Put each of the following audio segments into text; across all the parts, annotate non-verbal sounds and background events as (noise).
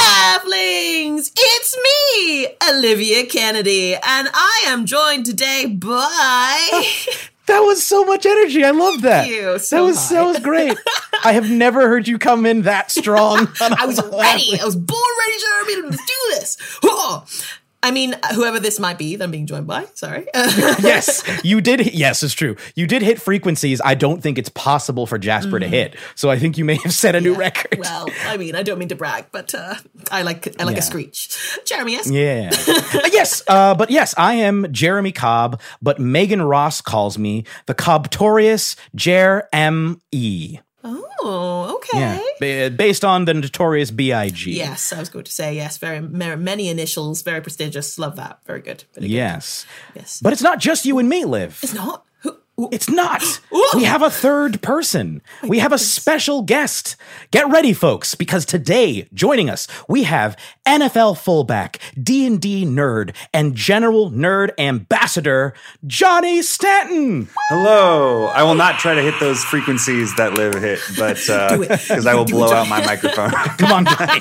halflings! It's me, Olivia Kennedy, and I am joined today by. (laughs) That was so much energy. I love that. you. that was high. that was great. (laughs) I have never heard you come in that strong. (laughs) I was ready. I was born ready, Jeremy, to do this. I mean, whoever this might be that I'm being joined by. Sorry. (laughs) yes, you did. Yes, it's true. You did hit frequencies. I don't think it's possible for Jasper to hit. So I think you may have set a new record. Mm. well, I mean, I don't mean to brag, but uh, I like I like Yeah. a screech. Jeremy, yes. Yeah. (laughs) Uh, yes, uh, but yes, I am Jeremy Cobb, but Megan Ross calls me the Cobbtorious Jer M E. Oh, okay. Yeah, based on the notorious B I G. Yes, I was going to say yes. Very many initials, very prestigious. Love that. Very good. Very good. Yes. Yes. But it's not just you and me, Liv. It's not. Who, who- It's not. We have a third person. We have a special guest. Get ready, folks, because today, joining us, we have NFL fullback, D&D nerd, and general nerd ambassador, Johnny Stanton. Hello. I will not try to hit those frequencies that Liv hit, but Do it. because I will Do blow Johnny. out my microphone. (laughs) Come on, Johnny.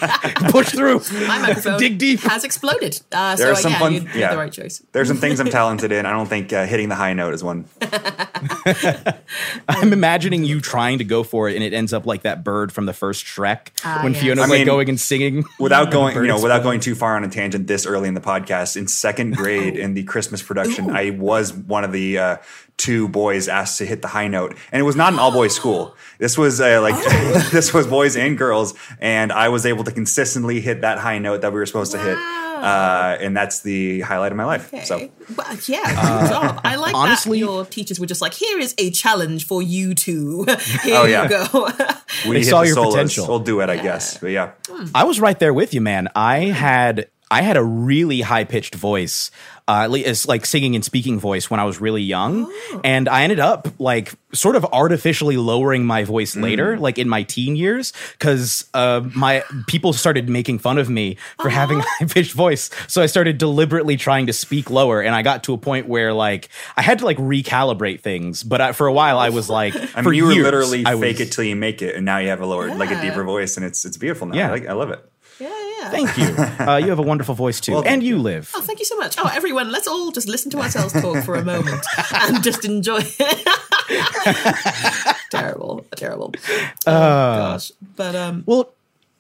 Push through. my microphone Dig deep. has exploded. Uh, There so are some yeah, fun- you, you yeah. the right choice. There's some things I'm talented in. I don't think uh, hitting the high note is one. (laughs) (laughs) I'm imagining you trying to go for it, and it ends up like that bird from the first Shrek Ah, when yes. Fiona's I like mean, going and singing. Without (laughs) going, you know, bird's without flying. going too far on a tangent this early in the podcast, in second (laughs) grade in the Christmas production, I was one of the uh, two boys asked to hit the high note, and it was not an all boys school. This was uh, like (laughs) Oh. (laughs) this was boys and girls, and I was able to consistently hit that high note that we were supposed to hit, uh, and that's the highlight of my life. Okay. So Well, yeah, good job. I like honestly- that your teachers were just like, here is a challenge for you two. (laughs) Here Oh, you yeah. go. we They hit saw the your solos. potential. We'll do it, I guess. But yeah. I was right there with you, man. I had I had a really high pitched voice, uh, at least like singing and speaking voice when I was really young, Oh. and I ended up like sort of artificially lowering my voice Mm. later, like in my teen years, because uh, my people started making fun of me for having a (laughs) high pitched voice. So I started deliberately trying to speak lower, and I got to a point where like I had to like recalibrate things. But I, for a while, I was like, I for mean, you were literally I fake was- it till you make it, and now you have a lower, like a deeper voice, and it's it's beautiful now. Yeah. I, like, I love it. Yeah, yeah. Thank you. (laughs) Uh, you have a wonderful voice too, Well, and you Liv. Oh, thank you so much. Oh, everyone, let's all just listen to ourselves talk for a moment (laughs) and just enjoy it. (laughs) terrible, terrible. Oh, gosh. But, um, Well,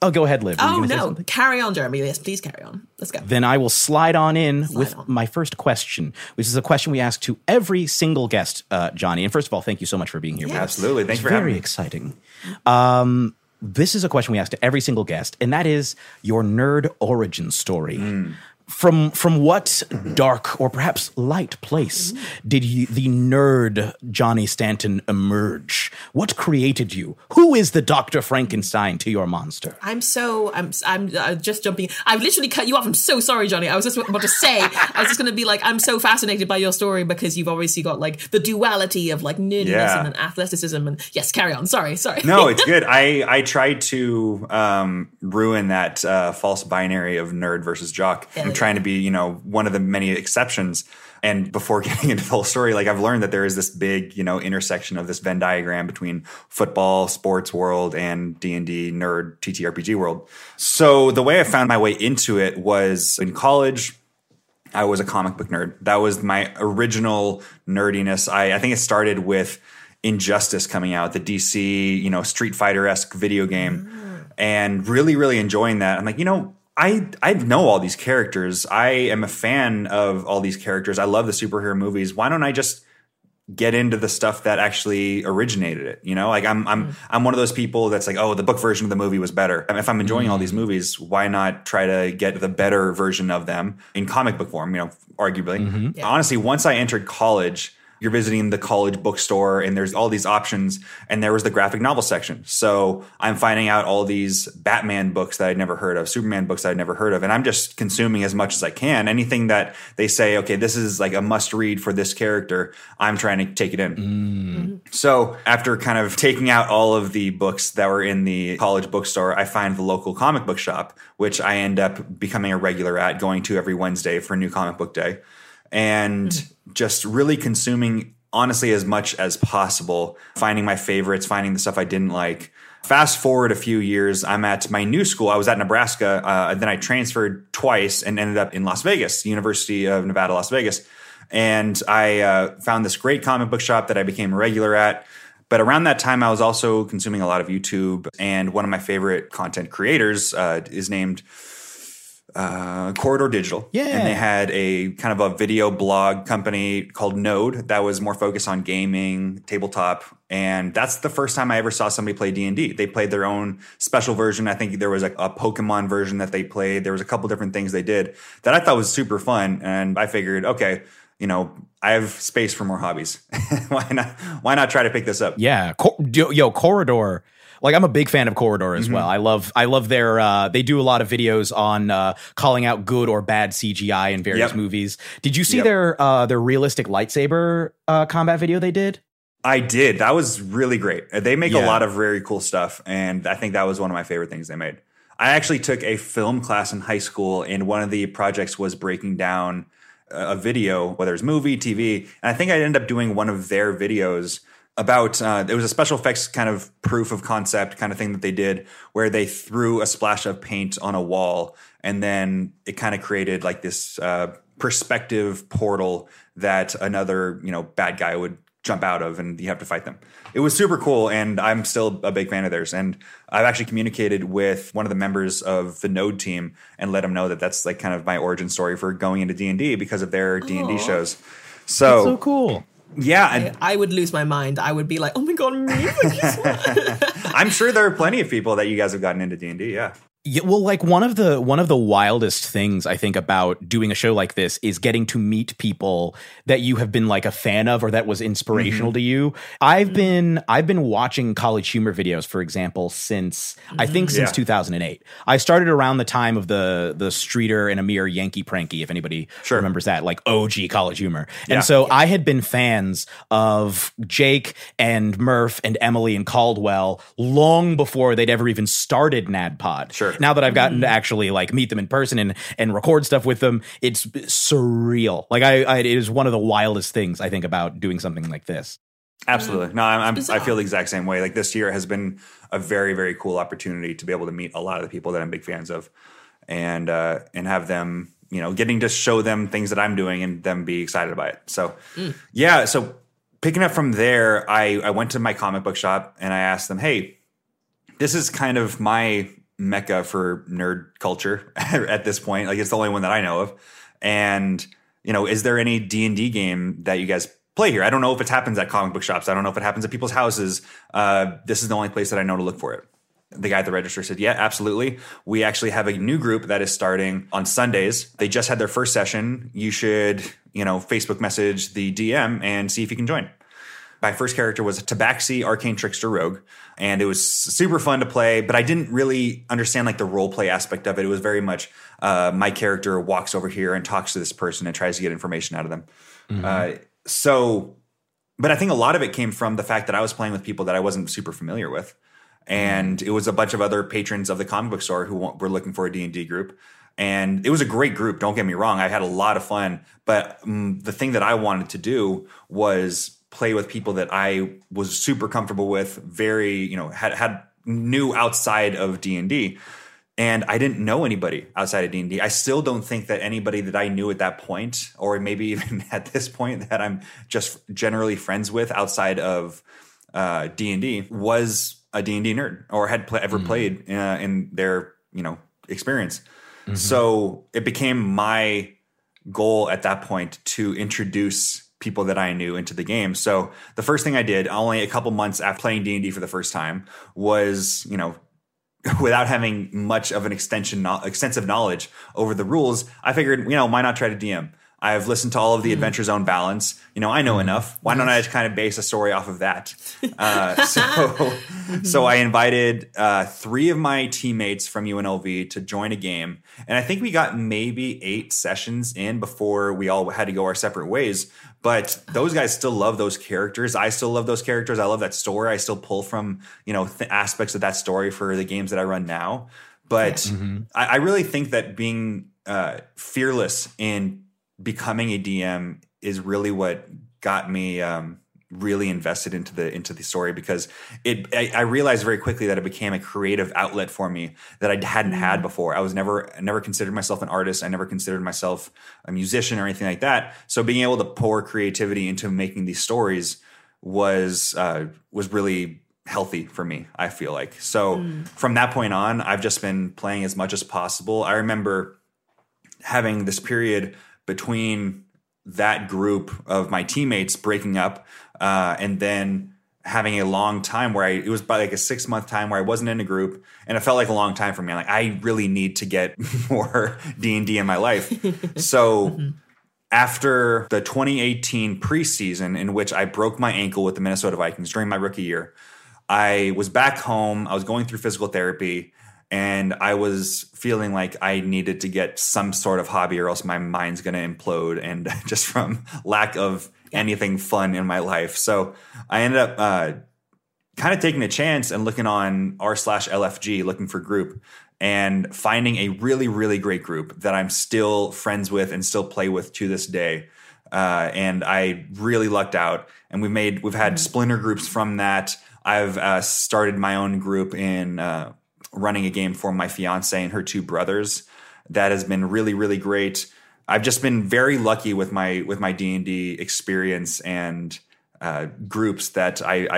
oh, go ahead, Liv. Oh no, carry on, Jeremy. Yes, please carry on. Let's go. Then I will slide on in with on. my first question, which is a question we ask to every single guest, uh, Johnny. And first of all, thank you so much for being here. with us. Absolutely. Thanks It's for having very exciting. Um, this is a question we ask to every single guest, and that is your nerd origin story. Hmm. From from what dark or perhaps light place did you, the nerd Johnny Stanton emerge? What created you? Who is the Doctor Frankenstein to your monster? I'm so I'm I'm uh, just jumping. I've literally cut you off. I'm so sorry, Johnny. I was just about to say. I was just going to be like, I'm so fascinated by your story because you've obviously got like the duality of like nerdiness Yeah. and athleticism. And yes, carry on. Sorry, sorry. No, it's (laughs) good. I I tried to um, ruin that uh, false binary of nerd versus jock. I'm trying to be, you know, one of the many exceptions. And before (laughs) getting into the whole story, like I've learned that there is this big, you know, intersection of this Venn diagram between football, sports world, and D and D nerd TTRPG world. So the way I found my way into it was in college. I was a comic book nerd. That was my original nerdiness. I, I think it started with Injustice coming out, the DC, you know, Street Fighter esque video game, mm. and really, really enjoying that. I'm like, you know, I I know all these characters. I am a fan of all these characters. I love the superhero movies. Why don't I just get into the stuff that actually originated it. You know, like I'm I'm mm-hmm. I'm one of those people that's like, oh, the book version of the movie was better. I mean, if I'm enjoying all these mm-hmm. movies, why not try to get the better version of them in comic book form? You know, arguably. Mm-hmm. Honestly, once I entered college. You're visiting the college bookstore and there's all these options and there was the graphic novel section. So I'm finding out all these Batman books that I'd never heard of, Superman books that I'd never heard of, and I'm just consuming as much as I can. Anything that they say, okay, this is like a must read for this character, I'm trying to take it in. Mm. So after kind of taking out all of the books that were in the college bookstore, I find the local comic book shop, which I end up becoming a regular at, going to every Wednesday for new comic book day, and just really consuming honestly as much as possible, finding my favorites, finding the stuff I didn't like. Fast forward a few years, I'm at my new school. I was at Nebraska, uh, then I transferred twice and ended up in Las Vegas, University of Nevada, Las Vegas. And I uh, found this great comic book shop that I became a regular at. But around that time, I was also consuming a lot of YouTube. And one of my favorite content creators uh, is named uh, Corridor Digital. Yeah. And they had a kind of a video blog company called Node that was more focused on gaming, tabletop. And that's the first time I ever saw somebody play D&D. They played their own special version. I think there was a, a Pokemon version that they played. There was a couple different things they did that I thought was super fun. And I figured, okay, you know, I have space for more hobbies. (laughs) why not? Why not try to pick this up? Yeah, Cor- yo, yo, Corridor. Like I'm a big fan of Corridor as Mm-hmm. well. I love I love their uh they do a lot of videos on uh calling out good or bad CGI in various Yep. movies. Did you see Yep. their uh their realistic lightsaber uh combat video they did? I did. That was really great. They make Yeah. a lot of very cool stuff, and I think that was one of my favorite things they made. I actually took a film class in high school, and one of the projects was breaking down a video, whether it's movie, TV, and I think I ended up doing one of their videos about uh, it was a special effects kind of proof of concept kind of thing that they did where they threw a splash of paint on a wall and then it kind of created like this uh, perspective portal that another you know bad guy would jump out of and you have to fight them. It was super cool and i'm still a big fan of theirs. And i've actually communicated with one of the members of the node team and let them know that that's like kind of my origin story for going into d&d because of their d&d shows. So, So cool. Yeah and I would lose my mind. I would be like, oh my god, me? (laughs) i'm sure there are plenty of people that you guys have gotten into d&d yeah Yeah, well, like one of the one of the wildest things I think about doing a show like this is getting to meet people that you have been like a fan of or that was inspirational mm-hmm. to you. I've been I've been watching college humor videos, for example, since I think mm-hmm. since Yeah. 2008. I started around the time of the the Streeter and Amir Yankee pranky, if anybody Sure. remembers that, like OG college humor. Yeah. And so I had been fans of Jake and Murph and Emily and Caldwell long before they'd ever even started NADDPod. Sure. Now that I've gotten to actually like meet them in person and and record stuff with them, it's surreal. Like I, I it is one of the wildest things I think about doing something like this. Absolutely. No, I'm, I'm, I feel the exact same way. Like this year has been a very, very cool opportunity to be able to meet a lot of the people that I'm big fans of, and uh, and have them, you know, getting to show them things that I'm doing and them be excited by it. So, yeah. So picking up from there, I I went to my comic book shop and I asked them, hey, this is kind of my mecca for nerd culture (laughs) at this point. Like it's the only one that I know of. And you know, is there any D and D game that you guys play here? I don't know if it happens at comic book shops. I don't know if it happens at people's houses. Uh, this is the only place that I know to look for it. The guy at the register said, "Yeah, absolutely. We actually have a new group that is starting on Sundays. They just had their first session. You should, you know, Facebook message the DM and see if you can join." My first character was a Tabaxi, Arcane Trickster Rogue, and it was super fun to play. But I didn't really understand like the role play aspect of it. It was very much uh, my character walks over here and talks to this person and tries to get information out of them. Uh, so, but I think a lot of it came from the fact that I was playing with people that I wasn't super familiar with, and it was a bunch of other patrons of the comic book store who were looking for a D and D group. And it was a great group. Don't get me wrong. I had a lot of fun. But mm, the thing that I wanted to do was play with people that I was super comfortable with. Very, you know, had had knew outside of D and I didn't know anybody outside of D&D. I still don't think that anybody that I knew at that point, or maybe (laughs) even at this point, that I'm just generally friends with outside of uh, D and D, was a D and D nerd or had pla ever played uh, in their you know experience. So it became my goal at that point to introduce people that I knew into the game. So the first thing I did, only a couple months after playing D and D for the first time, was you know (laughs) without having much of an extension extensive knowledge over the rules, I figured, you know, why not try to DM? I've listened to all of the Adventure Zone balance. You know, I know enough. Why don't I just kind of base a story off of that? (laughs) Uh, so, (laughs) so I invited uh, three of my teammates from UNLV to join a game, and I think we got maybe eight sessions in before we all had to go our separate ways. But those guys still love those characters. I still love those characters. I love that story. I still pull from you know th- aspects of that story for the games that I run now. But I, I really think that being uh, fearless in becoming a DM is really what got me um, really invested into the into the story because it I, I realized very quickly that it became a creative outlet for me that I hadn't had before. I was never I never considered myself an artist. I never considered myself a musician or anything like that. So being able to pour creativity into making these stories was uh, was really healthy for me. I feel like so from that point on, I've just been playing as much as possible. I remember having this period between that group of my teammates breaking up uh, and then having a long time where I it was about like a six month time where I wasn't in a group and it felt like a long time for me. Like I really need to get (laughs) more D and D in my life. (laughs) So after the 2018 preseason in which I broke my ankle with the Minnesota Vikings during my rookie year, I was back home. I was going through physical therapy and I was feeling like I needed to get some sort of hobby or else my mind's going to implode. And (laughs) just from lack of anything fun in my life. So I ended up uh, kind of taking a chance and looking on r slash LFG, looking for group and finding a really, really great group that I'm still friends with and still play with to this day. Uh, and I really lucked out. And we've made, we've had splinter groups from that. I've uh, started my own group in uh, running a game for my fiance and her two brothers. That has been really, really great. I've just been very lucky with my with my D and D experience and uh, groups that I, I,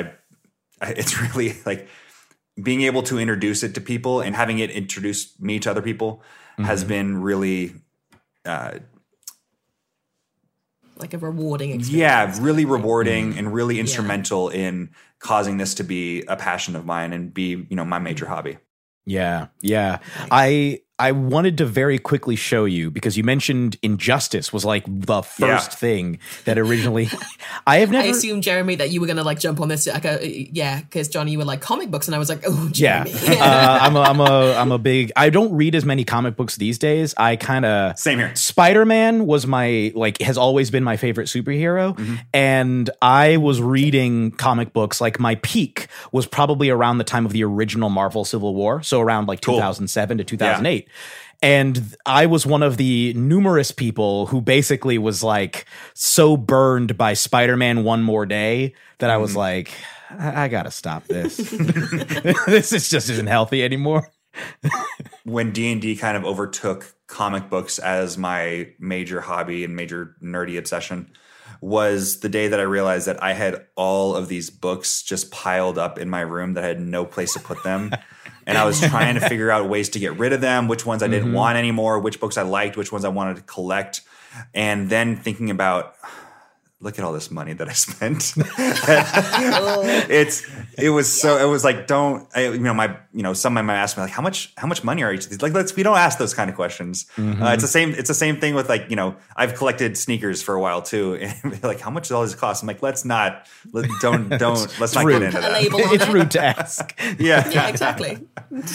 I. (laughs) It's really like being able to introduce it to people and having it introduce me to other people has been really uh, like a rewarding experience. yeah really rewarding and really instrumental in causing this to be a passion of mine and be you know my major hobby Yeah, yeah. I I wanted to very quickly show you because you mentioned Injustice was like the first Yeah. thing that originally. I have never. I assumed Jeremy that you were gonna like jump on this. Like, a, yeah, because Johnny, you were like comic books, and I was like, oh, yeah, (laughs) uh, I'm a, I'm a I'm a big. I don't read as many comic books these days. I kind of Same here. Spider Man was my like has always been my favorite superhero, Mm-hmm. and I was reading comic books. Like my peak was probably around the time of the original Marvel Civil War, so around like 2007 to 2008. And I was one of the numerous people who basically was like so burned by Spider Man One More Day that I was mm. like, I, I gotta stop this. (laughs) this is just isn't healthy anymore. (laughs) when d&d kind of overtook comic books as my major hobby and major nerdy obsession was the day that i realized that i had all of these books just piled up in my room that i had no place to put them (laughs) and i was trying to (laughs) figure out ways to get rid of them which ones i didn't mm-hmm. want anymore which books i liked which ones i wanted to collect. And then thinking about look at all this money that I (laughs) spent. it's it was so it was like don't I, you know my you know someone might ask me like how much how much money are each of these like let's we don't ask those kind of questions. Uh, it's the same it's the same thing with like you know I've collected sneakers for a while too (laughs) and like how much does all this cost? I'm like let's not let, don't (laughs) don't let's not rude. get into Put a that. label on it's it. rude to ask. Yeah Yeah, exactly.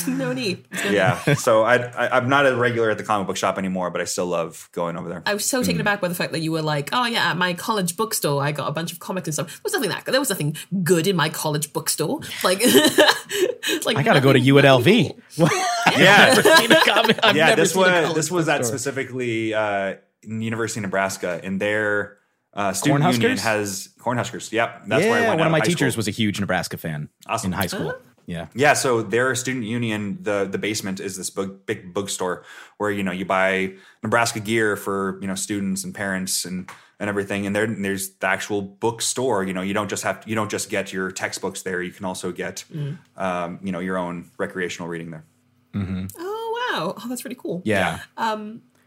no need. yeah. So I, I I'm not a regular at the comic book shop anymore, but I still love going over there. I was so taken aback by the fact that you were like, "Oh yeah, my college bookstore, I got a bunch of comics and stuff." There was nothing that there was nothing good in my college bookstore. Like, (laughs) like I gotta go to UNLV. (laughs) Yeah. Seen a yeah, this was this was at specifically uh, University of Nebraska, and their uh, student Cornhuskers? union has Cornhuskers. Yep, that's yeah, where I went. one out of my high teachers school. was a huge Nebraska fan Awesome. in high school. Yeah. Yeah, so their student union, the the basement is this big, big bookstore where you know you buy Nebraska gear for you know students and parents and and everything, and there there's the actual bookstore. You know, you don't just have you don't just get your textbooks there. You can also get um, you know your own recreational reading there. oh wow, oh that's really cool. Yeah.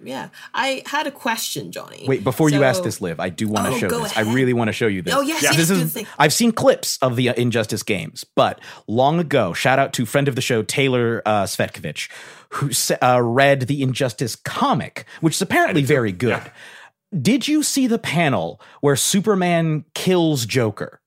yeah. I had a question, Johnny. Wait, before you ask this, Liv, I do want to Oh, show go this. I really want to show you this. Oh, yes, yes, this do is. thing. I've seen clips of the uh, Injustice games, but long ago, shout out to friend of the show Taylor uh, Svetkovich, who uh, read the Injustice comic, which is apparently very good. Did you see the panel where Superman kills Joker?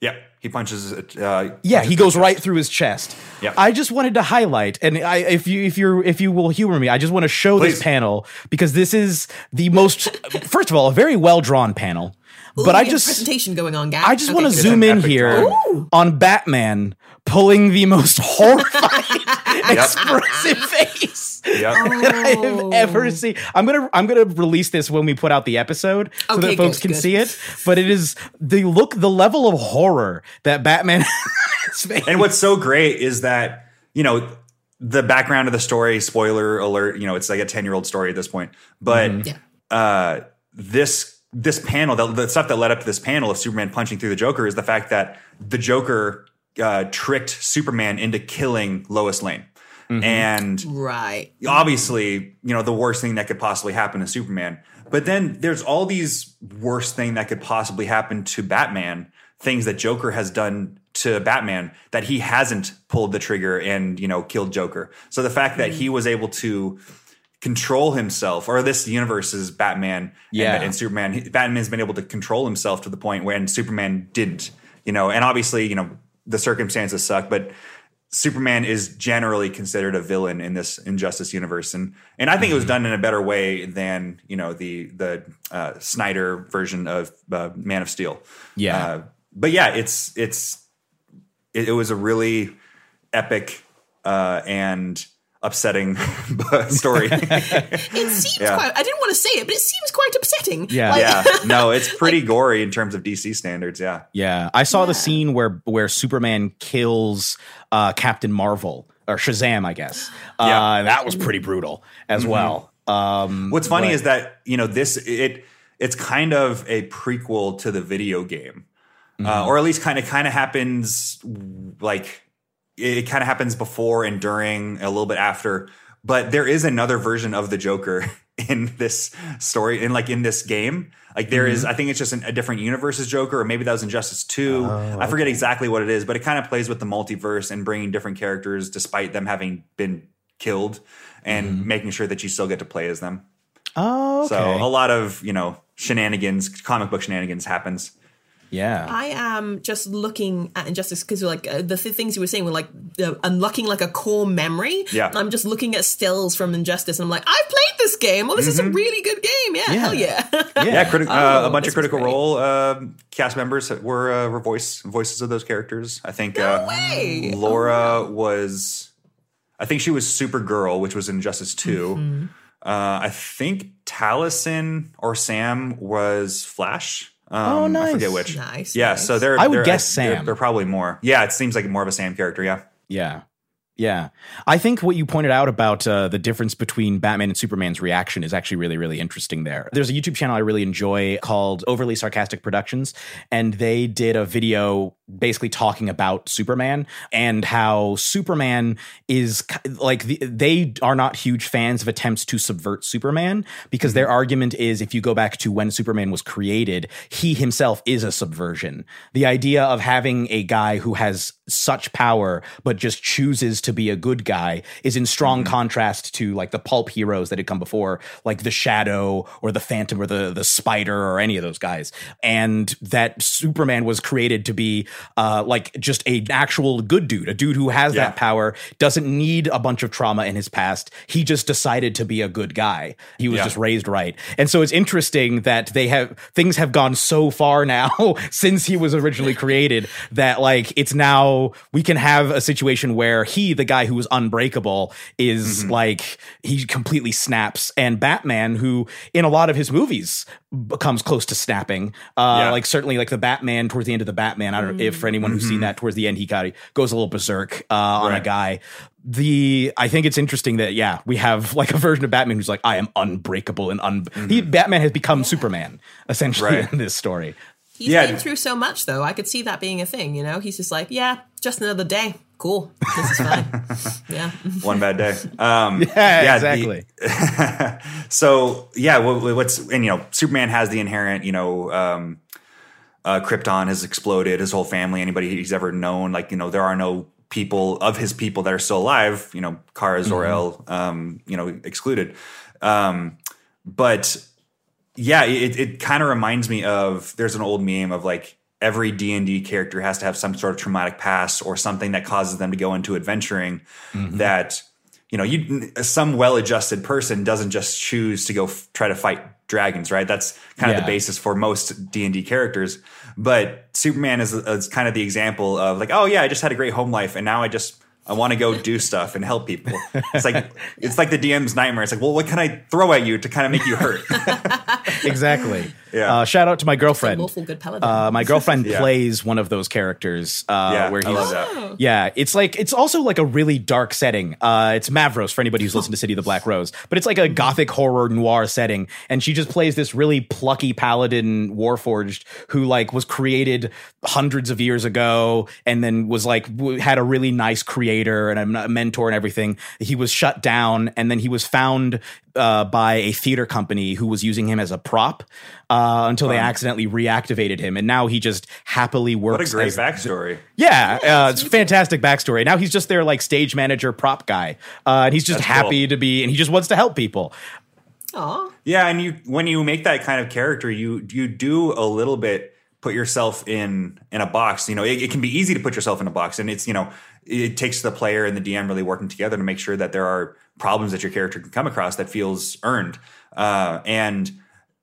Yeah, he punches. Uh, Yeah, punches he goes right through his chest. Yep. I just wanted to highlight, and I, if you if you're if you will humor me, I just want to show this panel because this is the most. First of all, a very well drawn panel, Ooh, but I just presentation going on, gang. I just Okay, want to zoom in here drawing. on Batman pulling the most (laughs) horrified, (laughs) expressive face Yep. that I have ever seen. I'm gonna I'm gonna release this when we put out the episode so Okay, that folks good, can good. see it. But it is the look, the level of horror that Batman. (laughs) has face. And what's so great is that, you know, the background of the story, spoiler alert, you know, it's like a 10 year old story at this point. But Yeah. uh, this this panel, the, the stuff that led up to this panel of Superman punching through the Joker is the fact that the Joker uh, tricked Superman into killing Lois Lane. And Right. obviously, you know, the worst thing that could possibly happen to Superman. But then there's all these worst thing that could possibly happen to Batman, things that Joker has done to Batman that he hasn't pulled the trigger and, you know, killed Joker. So the fact that he was able to control himself or this universe's Batman Yeah. and, and Superman, Batman's been able to control himself to the point when Superman didn't, you know, and obviously, you know, the circumstances suck, but Superman is generally considered a villain in this Injustice universe, and and I think Mm-hmm. it was done in a better way than you know the the uh, Snyder version of uh, Man of Steel. Yeah. uh, but yeah, it's it's it, it was a really epic uh, and upsetting (laughs) story. It (laughs) seems Yeah. quite. I didn't want to say it, but it seems quite upsetting. Yeah. Like- yeah, (laughs) no, it's pretty gory in terms of DC standards. Yeah, Yeah, I saw the scene where where Superman kills uh, Captain Marvel or Shazam, I guess. Uh, Yeah. that was pretty brutal as well. Um, What's funny but- is that you know this it it's kind of a prequel to the video game, uh, or at least kind of kind of happens like it, kind of happens before and during a little bit after. But there is another version of the Joker (laughs) in this story, in like in this game. Like there is, mm-hmm. I think it's just an, a different universe's Joker, or maybe that was Injustice Two. Oh, I forget exactly what it is, but it kind of plays with the multiverse and bringing different characters, despite them having been killed, and mm-hmm. making sure that you still get to play as them. oh, okay. So a lot of you know shenanigans, comic book shenanigans happens. Yeah, I am just looking at Injustice because like uh, the th- things you were saying were like uh, unlocking like a core memory. Yeah. I'm just looking at stills from Injustice and I'm like, I've played this game. Well, this is a really good game. Yeah, hell yeah. Yeah, (laughs) criti- (laughs) uh, Oh, a bunch of critical great. role um cast members were uh, were voice voices of those characters. I think No uh, way. Oh, Laura was, I think she was Supergirl, which was in Justice 2 Mm-hmm. Uh, I think Taliesin or Sam was Flash. Um, Oh, I nice. forget which. Nice, Yeah, nice. so they're. I would they're- guess they're- Sam. They're, probably more. Yeah, it seems like more of a Sam character. Yeah. yeah, yeah. I think what you pointed out about uh, the difference between Batman and Superman's reaction is actually really, really interesting. There, there's a YouTube channel I really enjoy called Overly Sarcastic Productions, and they did a video basically talking about Superman and how Superman is like the, they are not huge fans of attempts to subvert Superman because their mm-hmm. argument is if you go back to when Superman was created, he himself is a subversion. The idea of having a guy who has such power but just chooses to be a good guy is in strong mm-hmm. contrast to like the pulp heroes that had come before, like the Shadow or the Phantom or the the Spider or any of those guys, and that Superman was created to be uh, like just a actual good dude, a dude who has Yeah. that power, doesn't need a bunch of trauma in his past. He just decided to be a good guy. He was Yeah. just raised right, and so it's interesting that they have things have gone so far (laughs) now since he was originally created that like it's now we can have a situation where he, the guy who was unbreakable, is Mm-hmm. like he completely snaps, and Batman, who in a lot of his movies comes close to snapping, uh, Yeah. like certainly like the Batman towards the end of the Batman. I don't know if for anyone who's Mm-hmm. seen that towards the end, he got goes a little berserk uh, on a guy. The I think it's interesting that yeah we have like a version of Batman who's like I am unbreakable and un he Batman has become Superman essentially Mm-hmm. Right. in this story. He's Yeah. been through so much, though. I could see that being a thing. You know, he's just like, yeah, just another day. cool. This is fine. (laughs) yeah. One bad day. Um, (laughs) Yeah, the- exactly. (laughs) so yeah, what, what's and you know, Superman has the inherent, you know, um, uh, Krypton has exploded. His whole family, anybody he's ever known, like you know, there are no people of his people that are still alive. You know, Kara Zor-El, um, you know, excluded. Um, but yeah, it, it kind of reminds me of there's an old meme of like every D and D character has to have some sort of traumatic past or something that causes them to go into adventuring. That you know, you some well-adjusted person doesn't just choose to go f- try to fight dragons, right? That's kind of Yeah. the basis for most D and D characters. But Superman is, is kind of the example of like, oh yeah, I just had a great home life, and now I just I want to go do (laughs) stuff and help people. It's like (laughs) it's like the DM's nightmare. It's like, well, what can I throw at you to kind of make you hurt? (laughs) exactly. Yeah. Uh, shout out to my girlfriend. Willful good paladin. Uh, my girlfriend Yeah. plays one of those characters. Uh, Yeah, where I he's, love that. Yeah, it's like it's also like a really dark setting. Uh, it's Mavros for anybody who's listened to City of the Black Rose, but it's like a gothic horror noir setting, and she just plays this really plucky paladin warforged who like was created hundreds of years ago, and then was like w- had a really nice creator and a mentor and everything. He was shut down, and then he was found uh, by a theater company who was using him as a prop uh, until they accidentally reactivated him, and now he just happily works. What a great as- backstory. yeah, uh, it's fantastic backstory. Now he's just their like stage manager, prop guy, uh, and he's just That's happy cool. to be, and he just wants to help people. Aw. Yeah, and you when you make that kind of character, you you do a little bit put yourself in in a box. You know, it, it can be easy to put yourself in a box, and it's you know it takes the player and the DM really working together to make sure that there are problems that your character can come across that feels earned. Uh, and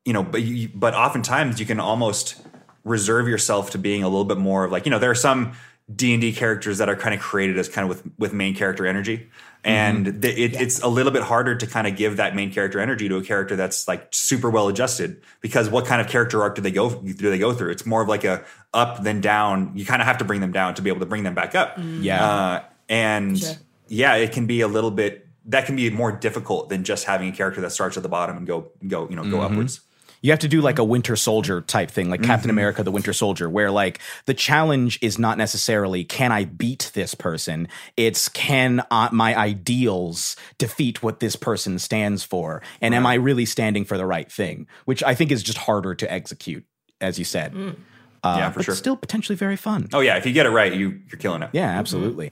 you know, but you, but oftentimes you can almost reserve yourself to being a little bit more of like you know there are some D and D characters that are kind of created as kind of with with main character energy, mm-hmm. and th- it, it's a little bit harder to kind of give that main character energy to a character that's like super well adjusted because what kind of character arc do they go do they go through? It's more of like a up then down. You kind of have to bring them down to be able to bring them back up. Mm. Yeah. Uh, and Sure. yeah, it can be a little bit that can be more difficult than just having a character that starts at the bottom and go go you know go mm-hmm. upwards. You have to do like a Winter Soldier type thing, like Captain America, the Winter Soldier, where like the challenge is not necessarily can I beat this person? It's can uh, my ideals defeat what this person stands for? And am I really standing for the right thing? Which I think is just harder to execute, as you said. Uh, Yeah, for but sure. still potentially very fun. Oh yeah, if you get it right, you you're killing it. Yeah, absolutely.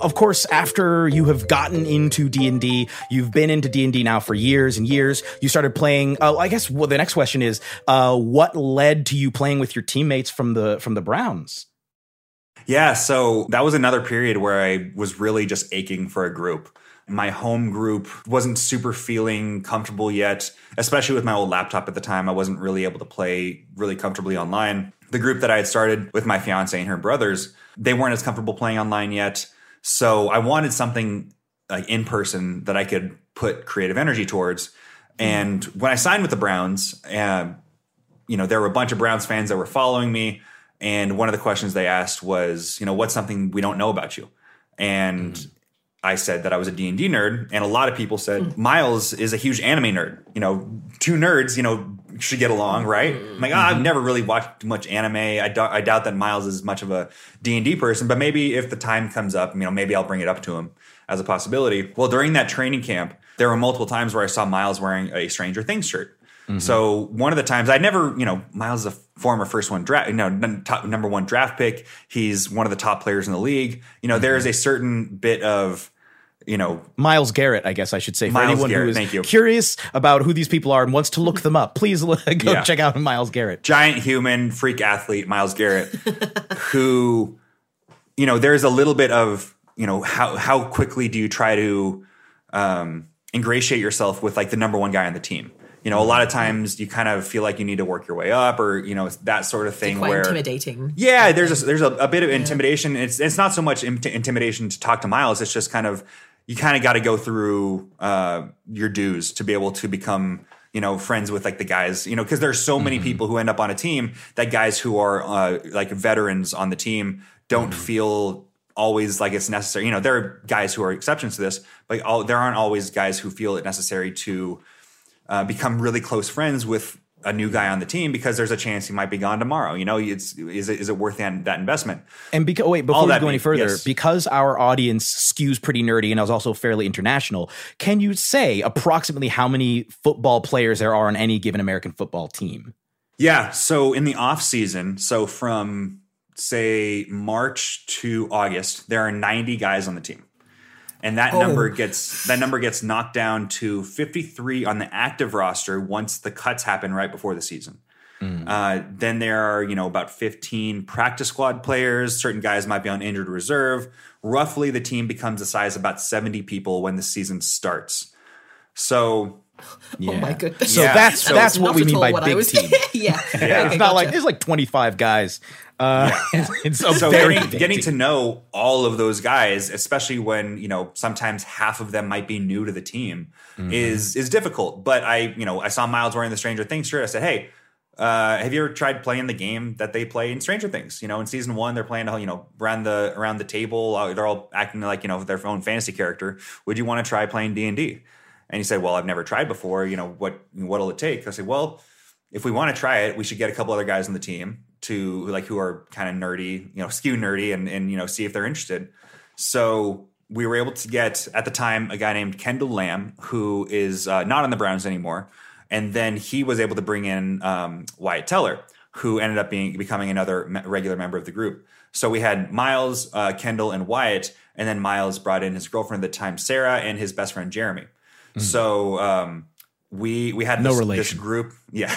Of course after you have gotten into d&d you've been into d&d now for years and years you started playing uh, i guess well, the next question is uh, what led to you playing with your teammates from the from the browns? Yeah so that was another period where i was really just aching for a group. My home group wasn't super feeling comfortable yet especially with my old laptop at the time. I wasn't really able to play really comfortably online. The group that i had started with my fiance and her brothers they weren't as comfortable playing online yet so I wanted something like in person that I could put creative energy towards. And when I signed with the Browns, uh, you know, there were a bunch of Browns fans that were following me. And one of the questions they asked was, you know, what's something we don't know about you? And mm-hmm. I said that I was a D&D nerd. And a lot of people said, mm-hmm. Myles is a huge anime nerd. You know, two nerds, you know, should get along, right? I'm like, oh, I've never really watched much anime. I, do- I doubt that Myles is much of a D&D person, but maybe if the time comes up, you know, maybe I'll bring it up to him as a possibility. Well, during that training camp, there were multiple times where I saw Myles wearing a Stranger Things shirt. Mm-hmm. So one of the times I never, you know, Myles is a former first one draft, you know, top, number one draft pick. He's one of the top players in the league. You know, mm-hmm. there is a certain bit of you know Myles Garrett, I guess I should say for Myles anyone Garrett, who is curious about who these people are and wants to look them up, please (laughs) go yeah. check out Myles Garrett. Giant human freak athlete Myles Garrett, (laughs) who you know there's a little bit of you know how how quickly do you try to um, ingratiate yourself with like the number one guy on the team. You know, a lot of times you kind of feel like you need to work your way up, or you know that sort of thing. where intimidating. Yeah, there's a, there's a, a bit of intimidation. Yeah. It's it's not so much intimidation to talk to Myles. It's just kind of you kind of got to go through uh, your dues to be able to become you know friends with like the guys you know because there's so many mm-hmm. people who end up on a team that guys who are uh, like veterans on the team don't mm-hmm. feel always like it's necessary you know there are guys who are exceptions to this but all, there aren't always guys who feel it necessary to uh, become really close friends with a new guy on the team because there's a chance he might be gone tomorrow. You know, it's is it is it worth that, that investment? And because wait, before All we go any further, yes. because our audience skews pretty nerdy and is also fairly international, can you say approximately how many football players there are on any given American football team? Yeah, so in the off season, so from say March to August, there are 90 guys on the team and that oh. number gets that number gets knocked down to 53 on the active roster once the cuts happen right before the season. Mm. Uh, then there are you know about 15 practice squad players. Certain guys might be on injured reserve. Roughly, the team becomes the size of about 70 people when the season starts. So yeah. (laughs) Oh my goodness! So yeah. that's so that's what we mean by big team. (laughs) yeah, (laughs) yeah. Okay, it's not gotcha. like there's like 25 guys uh, yeah. it's so, so getting, getting, to know all of those guys, especially when you know sometimes half of them might be new to the team, mm-hmm. is is difficult. But I, you know, I saw Myles wearing the Stranger Things shirt. I said, "Hey, uh, have you ever tried playing the game that they play in Stranger Things? You know, in season one, they're playing, you know, around the around the table. Uh, they're all acting like you know their own fantasy character. Would you want to try playing D and D?" And he said, "Well, I've never tried before. You know, what what'll it take?" I say, "Well." If we want to try it, we should get a couple other guys on the team to like who are kind of nerdy, you know, skew nerdy and and you know, see if they're interested. So we were able to get at the time a guy named Kendall Lamb who is uh, not on the Browns anymore, and then he was able to bring in um, Wyatt Teller, who ended up being becoming another me- regular member of the group. So we had Myles, uh, Kendall, and Wyatt, and then Myles brought in his girlfriend at the time, Sarah, and his best friend Jeremy. Mm-hmm. So um, we we had no this, relation. this group. (laughs) Yeah,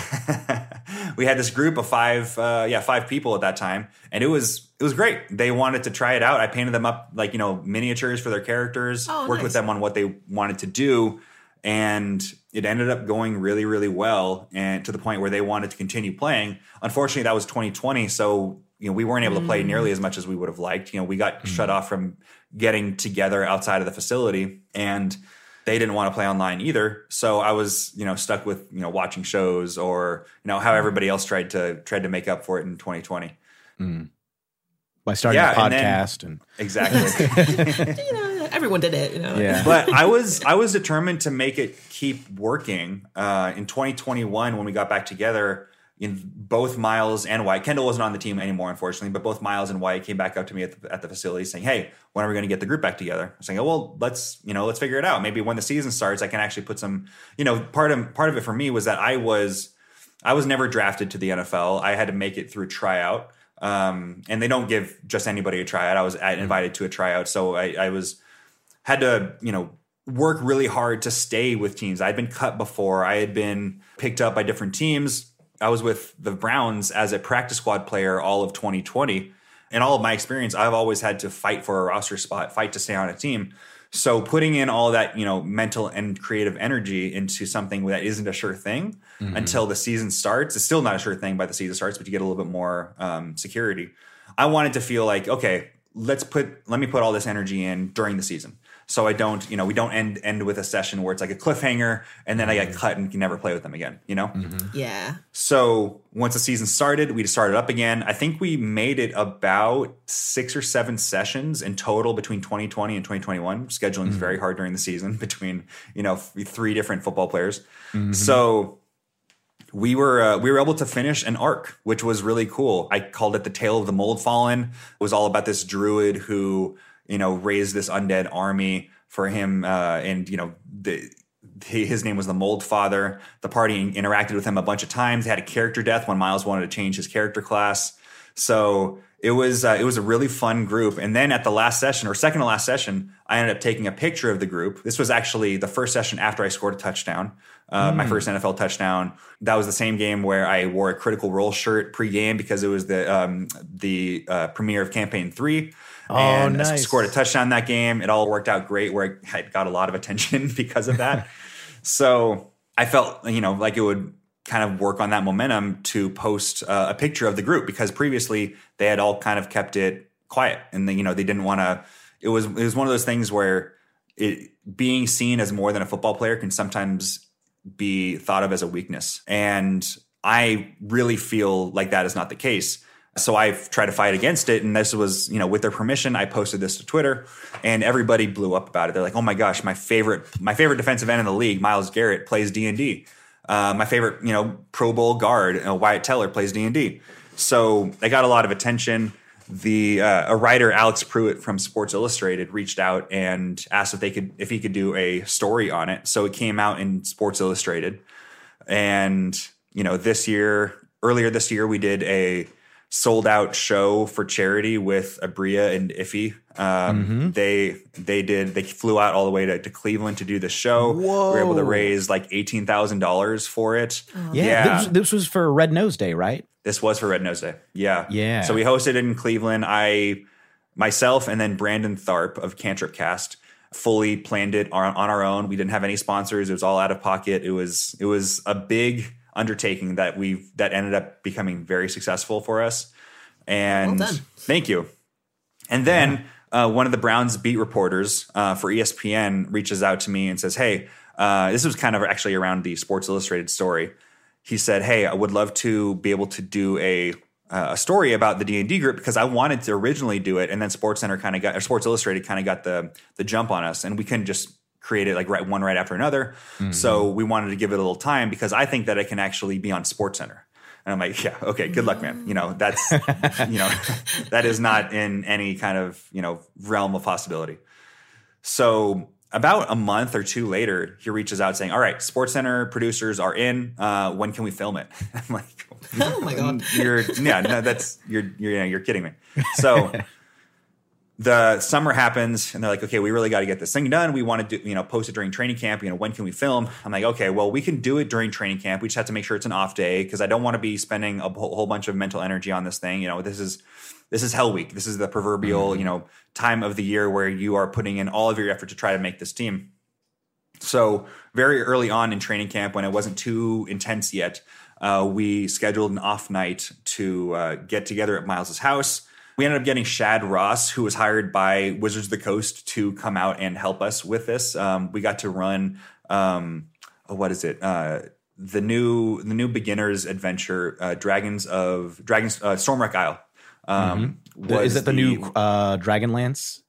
we had this group of five. Uh, yeah, five people at that time, and it was it was great. They wanted to try it out. I painted them up like you know miniatures for their characters. Oh, worked nice. with them on what they wanted to do, and it ended up going really really well, and to the point where they wanted to continue playing. Unfortunately, that was 2020, so you know we weren't able to play mm. nearly as much as we would have liked. You know, we got mm. shut off from getting together outside of the facility, and they didn't want to play online either. So I was, you know, stuck with, you know, watching shows or, you know, how everybody else tried to tried to make up for it in 2020. Mm. By starting yeah, a podcast and, then, and exactly. (laughs) you know, everyone did it, you know. Yeah. but I was I was determined to make it keep working. Uh, in 2021 when we got back together, in both Myles and Wyatt. Kendall wasn't on the team anymore, unfortunately, but both Myles and Wyatt came back up to me at the, at the facility saying, "Hey, when are we going to get the group back together?" I was saying, "Oh, well, let's you know let's figure it out. Maybe when the season starts, I can actually put some you know part of part of it for me was that I was I was never drafted to the NFL. I had to make it through tryout." Um, and they don't give just anybody a tryout. I was invited to a tryout, so I, I was had to you know work really hard to stay with teams. I'd been cut before. I had been picked up by different teams I was with the Browns as a practice squad player all of 2020. In all of my experience, I've always had to fight for a roster spot, fight to stay on a team. So putting in all that, you know, mental and creative energy into something that isn't a sure thing mm-hmm. until the season starts, it's still not a sure thing by the season starts, but you get a little bit more um, security. I wanted to feel like, okay, let's put, let me put all this energy in during the season so I don't, you know, we don't end end with a session where it's like a cliffhanger and then I get mm-hmm. cut and can never play with them again, you know? Mm-hmm. Yeah. So once the season started, we just started up again. I think we made it about six or seven sessions in total between 2020 and 2021. Scheduling mm-hmm. is very hard during the season (laughs) between, you know, three different football players. Mm-hmm. So we were uh, we were able to finish an arc, which was really cool. I called it the Tale of the Mold Fallen. It was all about this druid who you know, raised this undead army for him. Uh, and, you know, the, his name was the Mold Father. The party interacted with him a bunch of times. They had a character death when Myles wanted to change his character class. So it was uh, it was a really fun group. And then at the last session or second to last session, I ended up taking a picture of the group. This was actually the first session after I scored a touchdown, uh, mm. my hmm. first NFL touchdown. That was the same game where I wore a Critical Role shirt pregame because it was the um, the uh, premiere of Campaign Three. Oh, and nice. scored a touchdown that game. It all worked out great where I got a lot of attention (laughs) because of that. (laughs) so I felt, you know, like it would kind of work on that momentum to post uh, a picture of the group because previously they had all kind of kept it quiet and they, you know they didn't want to it was it was one of those things where it being seen as more than a football player can sometimes be thought of as a weakness and I really feel like that is not the case so I tried to fight against it. And this was, you know, with their permission, I posted this to Twitter and everybody blew up about it. They're like, oh my gosh, my favorite, my favorite defensive end in the league, Myles Garrett plays D and D. Uh, my favorite, you know, Pro Bowl guard, you know, Wyatt Teller plays D and D. So they got a lot of attention. The uh, a writer, Alex Prewitt from Sports Illustrated, reached out and asked if they could, if he could do a story on it. So it came out in Sports Illustrated, and you know, this year, earlier this year, we did a sold out show for charity with Aabria and Iffy. Um, mm-hmm. They they did they flew out all the way to, to Cleveland to do the show. Whoa. We were able to raise like eighteen thousand dollars for it. Oh. Yeah, yeah. This, this, was for Red Nose Day, right? This was for Red Nose Day. Yeah, yeah. So we hosted it in Cleveland. I myself and then Brandon Tharp of Cantrip Cast fully planned it on, on our own. We didn't have any sponsors. It was all out of pocket. It was it was a big undertaking that we that ended up becoming very successful for us. And well thank you. And then yeah. uh, one of the Browns beat reporters uh, for ESPN reaches out to me and says, "Hey, uh, this was kind of actually around the Sports Illustrated story." He said, "Hey, I would love to be able to do a." Uh, a story about the D and D group because I wanted to originally do it, and then SportsCenter kind of got or Sports Illustrated kind of got the the jump on us, and we couldn't just create it like right one right after another. Mm-hmm. So we wanted to give it a little time because I think that it can actually be on SportsCenter. And I'm like, yeah, okay, good luck, man. You know, that's you know, (laughs) that is not in any kind of, you know, realm of possibility. So about a month or two later, he reaches out saying, "All right, SportsCenter producers are in. Uh, when can we film it?" (laughs) I'm like, "Oh my god, you're yeah, no, that's you're you're you're kidding me." So (laughs) the summer happens and they're like, okay, we really got to get this thing done. We want to do, you know, post it during training camp. You know, when can we film? I'm like, okay, well, we can do it during training camp. We just have to make sure it's an off day because I don't want to be spending a whole bunch of mental energy on this thing. You know, this is this is hell week. This is the proverbial, mm-hmm. you know, time of the year where you are putting in all of your effort to try to make this team. So very early on in training camp, when it wasn't too intense yet, uh, we scheduled an off night to uh, get together at Myles's house we ended up getting Shad Ross, who was hired by Wizards of the Coast to come out and help us with this. Um, we got to run, um, oh, what is it? Uh, the new the new beginners adventure, uh, Dragons of Dragons uh, Stormwreck Isle. Um, mm-hmm. Is it the, the, new uh, Dragonlance?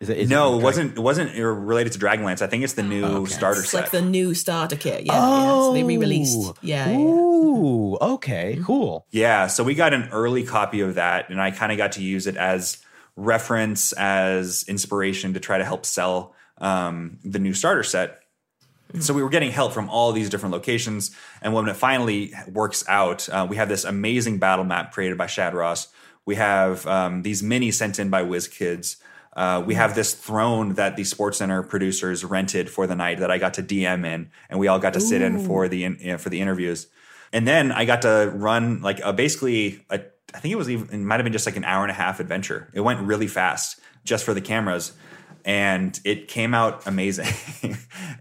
Is it, is no, it it wasn't. It wasn't related to Dragonlance. I think it's the new Okay. starter It's set. like the new starter kit. Yeah, Oh, yeah. So they re-released. Yeah, yeah, yeah. Ooh, okay, cool. Yeah, so we got an early copy of that, and I kind of got to use it as reference, as inspiration to try to help sell um, the new starter set. So we were getting help from all these different locations, and when it finally works out, uh, we have this amazing battle map created by Shad Ross. We have um, these mini sent in by WizKids. Uh, we have this throne that the SportsCenter producers rented for the night that I got to DM in, and we all got to sit in for the in, you know, for the interviews. And then I got to run like a, basically a, I think it was even it might have been just like an hour and a half adventure. It went really fast just for the cameras, and it came out amazing. (laughs)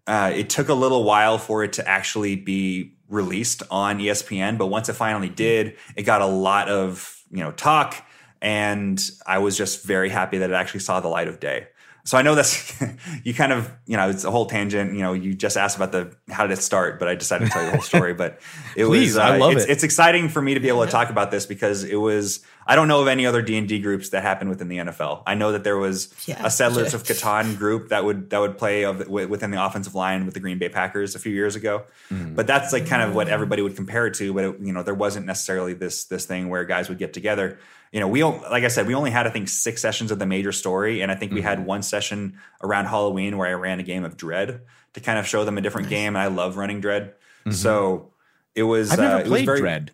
uh, it took a little while for it to actually be released on ESPN, but once it finally did, it got a lot of you know talk, and I was just very happy that it actually saw the light of day. So I know that's (laughs) you kind of you know it's a whole tangent. You know, you just asked about the how did it start, but I decided to tell you the whole story. But (laughs) it Please, was uh, I love it's, it. it's exciting for me to be able to talk about this because it was I don't know of any other D and D groups that happened within the NFL. I know that there was Yeah, a Settlers sure. of Catan group that would that would play of, wi- within the offensive line with the Green Bay Packers a few years ago. Mm. But that's like kind of what everybody would compare it to. But it, you know, there wasn't necessarily this this thing where guys would get together. You know, we like I said, we only had I think six sessions of the major story, and I think we Mm-hmm. had one session around Halloween where I ran a game of Dread to kind of show them a different game. And I love running Dread, so it was. Mm-hmm. I've never uh, it was played very Dread.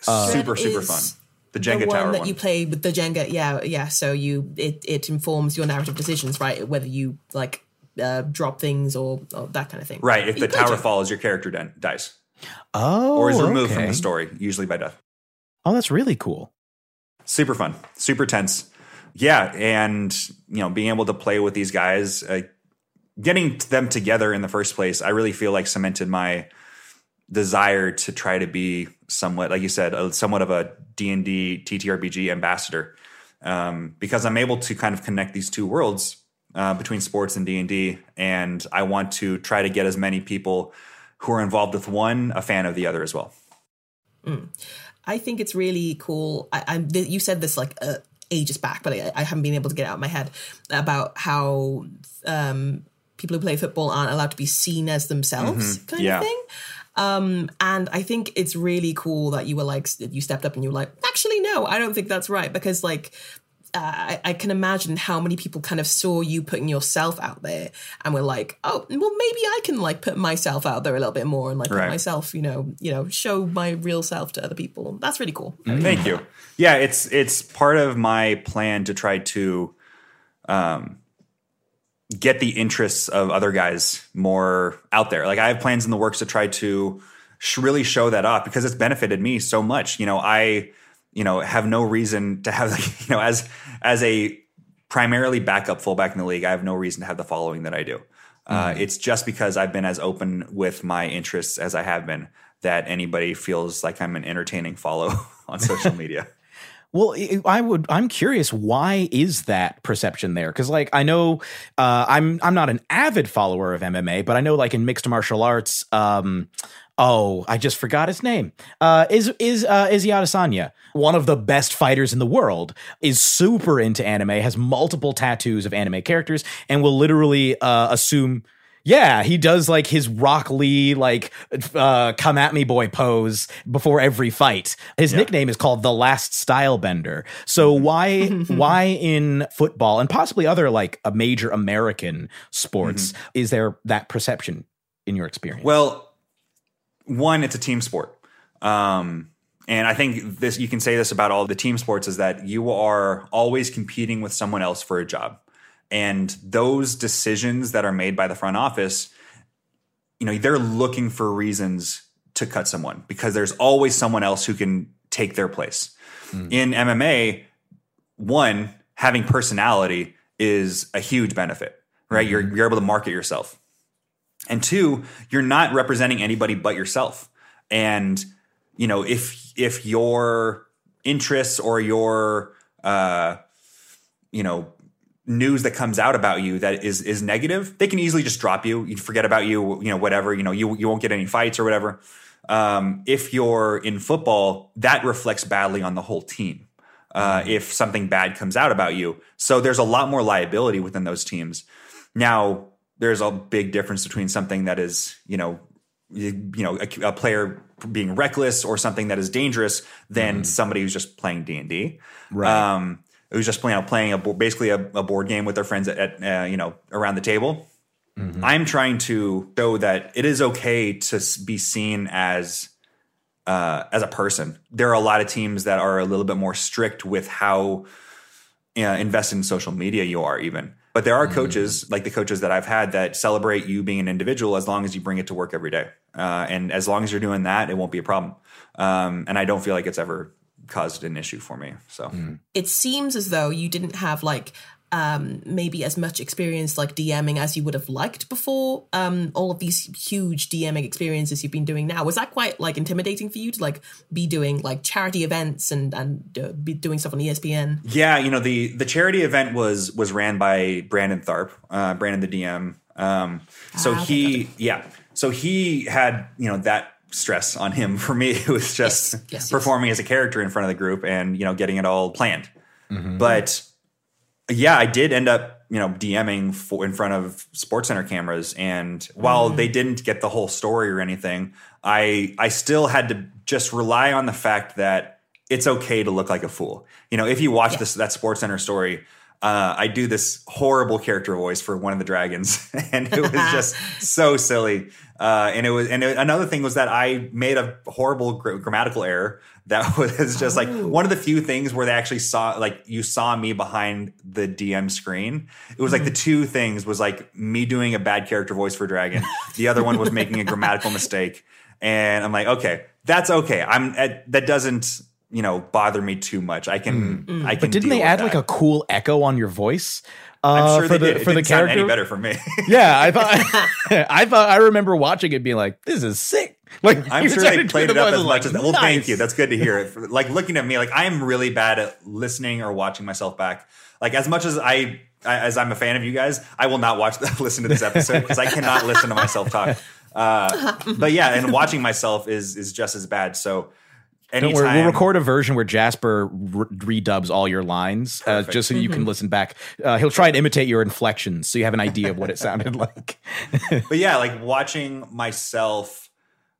super Dread super fun. The Jenga the one Tower that one. you play with the Jenga, yeah, yeah. So you it it informs your narrative decisions, right? Whether you like uh, drop things or, or that kind of thing. Right. If You the tower Jenga. falls, your character den- dies Oh, or is removed from the story, usually by death. Oh, that's really cool. Super fun, super tense. Yeah, and you know, being able to play with these guys, uh, getting them together in the first place, I really feel like cemented my desire to try to be somewhat, like you said, a, somewhat of a D and D TTRPG ambassador, um, because I'm able to kind of connect these two worlds uh, between sports and D and D, and I want to try to get as many people who are involved with one a fan of the other as well. I think it's really cool. I, I'm you said this like uh, ages back, but I, I haven't been able to get it out of my head about how um, people who play football aren't allowed to be seen as themselves, kind Yeah. of thing. Um, and I think it's really cool that you were like you stepped up and you were like, actually, no, I don't think that's right because like. Uh, I, I can imagine how many people kind of saw you putting yourself out there and were like, "Oh, well, maybe I can like put myself out there a little bit more and like put myself, you know, you know, show my real self to other people." That's really cool. Thank you. Yeah, it's it's part of my plan to try to um, get the interests of other guys more out there. Like I have plans in the works to try to sh- really show that off because it's benefited me so much. You know, I you know have no reason to have like, (laughs) you know as as a primarily backup fullback in the league, I have no reason to have the following that I do. Uh, it's just because I've been as open with my interests as I have been that anybody feels like I'm an entertaining follow (laughs) on social media. (laughs) Well, I- I would. I'm curious. Why is that perception there? Because, like, I know uh, I'm. I'm not an avid follower of MMA, but I know, like, in mixed martial arts. Um, oh, I just forgot his name. Uh, is is uh, Izzy Adesanya, one of the best fighters in the world, is super into anime, has multiple tattoos of anime characters, and will literally uh, assume. Yeah, he does like his Rock Lee like uh come at me boy pose before every fight. His nickname is called the Last Style Bender. So why (laughs) why in football and possibly other like a major American sports is there that perception in your experience? Well, one, it's a team sport. Um, and I think this you can say this about all the team sports is that you are always competing with someone else for a job. And those decisions that are made by the front office, you know, they're looking for reasons to cut someone because there's always someone else who can take their place. In MMA, one, having personality is a huge benefit, right? You're you're able to market yourself. And two, you're not representing anybody but yourself. And you know, if if your interests or your uh, you know news that comes out about you that is is negative, they can easily just drop you. You forget about you, you know, whatever. You know, you you won't get any fights or whatever. Um, if you're in football, that reflects badly on the whole team. uh, if something bad comes out about you. So there's a lot more liability within those teams. Now, there's a big difference between something that is, you know, you, you know, a, a, player being reckless or something that is dangerous than mm. somebody who's just playing D and D. Right. Um, who's just playing, playing a basically a, a, board game with their friends at, at uh, you know around the table. Mm-hmm. I'm trying to show that it is okay to be seen as uh, as a person. There are a lot of teams that are a little bit more strict with how you know, invested in social media you are, even. But there are mm. coaches, like the coaches that I've had, that celebrate you being an individual as long as you bring it to work every day. Uh, and as long as you're doing that, it won't be a problem. Um, and I don't feel like it's ever caused an issue for me. So mm. it seems as though you didn't have like um, maybe as much experience like DMing as you would have liked before. Um, all of these huge DMing experiences you've been doing now was that quite like intimidating for you to like be doing like charity events and and uh, be doing stuff on ESPN? Yeah, you know the the charity event was was ran by Brandon Tharp, uh, Brandon the DM. Um, so ah, he yeah, so he had you know that stress on him. (laughs) For me, it was just yes, yes, performing yes. as a character in front of the group and you know getting it all planned. Mm-hmm. But yeah, I did end up, you know, DMing for, in front of SportsCenter cameras, and while mm. they didn't get the whole story or anything, I I still had to just rely on the fact that it's okay to look like a fool. You know, if you watch yeah. this that SportsCenter story, uh, I do this horrible character voice for one of the dragons, (laughs) and it was (laughs) just so silly. Uh, and it was, and it, another thing was that I made a horrible gr- grammatical error that (laughs) was just like oh. one of the few things where they actually saw like you saw me behind the DM screen. It was like the two things was like me doing a bad character voice for Dragon. The other one was making a grammatical (laughs) mistake. And I'm like, okay, that's okay. I'm that doesn't you know bother me too much. I can mm. I can. But didn't they add that. like a cool echo on your voice? I'm uh, sure for the did. for the character any better for me. yeah, I thought (laughs) I thought I remember watching it being like, this is sick. (laughs) Like I'm sure they played it up as much as that. well. Nice. Thank you. That's good to hear. (laughs) like looking at me, like I am really bad at listening or watching myself back. Like as much as I as I'm a fan of you guys, I will not watch (laughs) listen to this episode because I cannot listen to myself talk. Uh, but yeah, and watching myself is is just as bad. So Anytime. Don't worry, we'll record a version where Jasper re- redubs all your lines, uh, just so you can listen back. Uh, he'll try and imitate your inflections, so you have an idea of what it sounded like. but yeah, like watching myself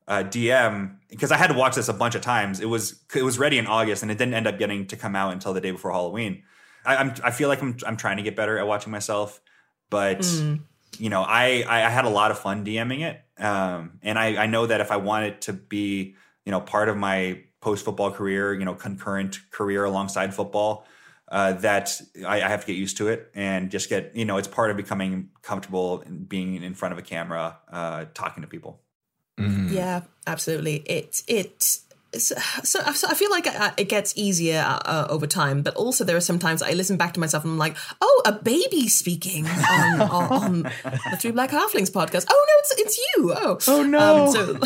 uh, DM because I had to watch this a bunch of times. It was it was ready in August, and it didn't end up getting to come out until the day before Halloween. I, am I feel like I'm I'm trying to get better at watching myself, but mm. you know I I had a lot of fun DMing it, um, and I I know that if I want it to be you know part of my post football career, you know, concurrent career alongside football. Uh, that I, I, have to get used to it and just get, you know, it's part of becoming comfortable and being in front of a camera, uh, talking to people. Mm-hmm. Yeah, absolutely. It it so, so, I feel like it gets easier uh, over time, but also there are sometimes I listen back to myself and I'm like, oh, a baby speaking on, (laughs) on, on the Three Black Halflings podcast. Oh no, it's it's you. Oh, oh no. Um, so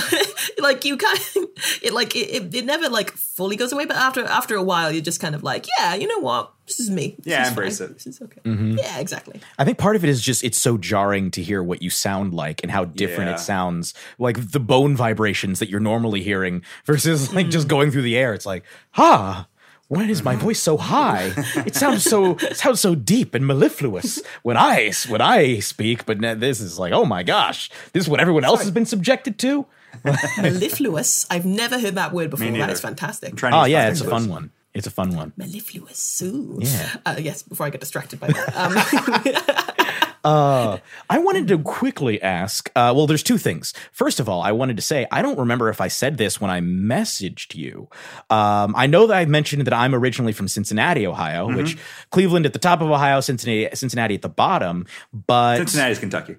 (laughs) like you kind of, it like it, it never like fully goes away, but after after a while, you're just kind of like, yeah, you know what, this is me. This yeah, is embrace fine. it. This is okay. Mm-hmm. Yeah, exactly. I think part of it is just it's so jarring to hear what you sound like and how different yeah. it sounds, like the bone vibrations that you're normally hearing versus like mm. just going through the air. It's like, ah. Why is my voice so high? It sounds so it sounds so deep and mellifluous when I when I speak. But this is like, oh my gosh, this is what everyone else has been subjected to. (laughs) mellifluous. I've never heard that word before. That is fantastic. Oh yeah, it's a fun one. It's a fun one. Mellifluous. Ooh. Yeah. Uh, yes, before I get distracted by that. Um. (laughs) uh, I wanted to quickly ask uh, well, there's two things. First of all, I wanted to say, I don't remember if I said this when I messaged you. Um, I know that I mentioned that I'm originally from Cincinnati, Ohio, mm-hmm. which Cleveland at the top of Ohio, Cincinnati, Cincinnati at the bottom. But Cincinnati's Kentucky.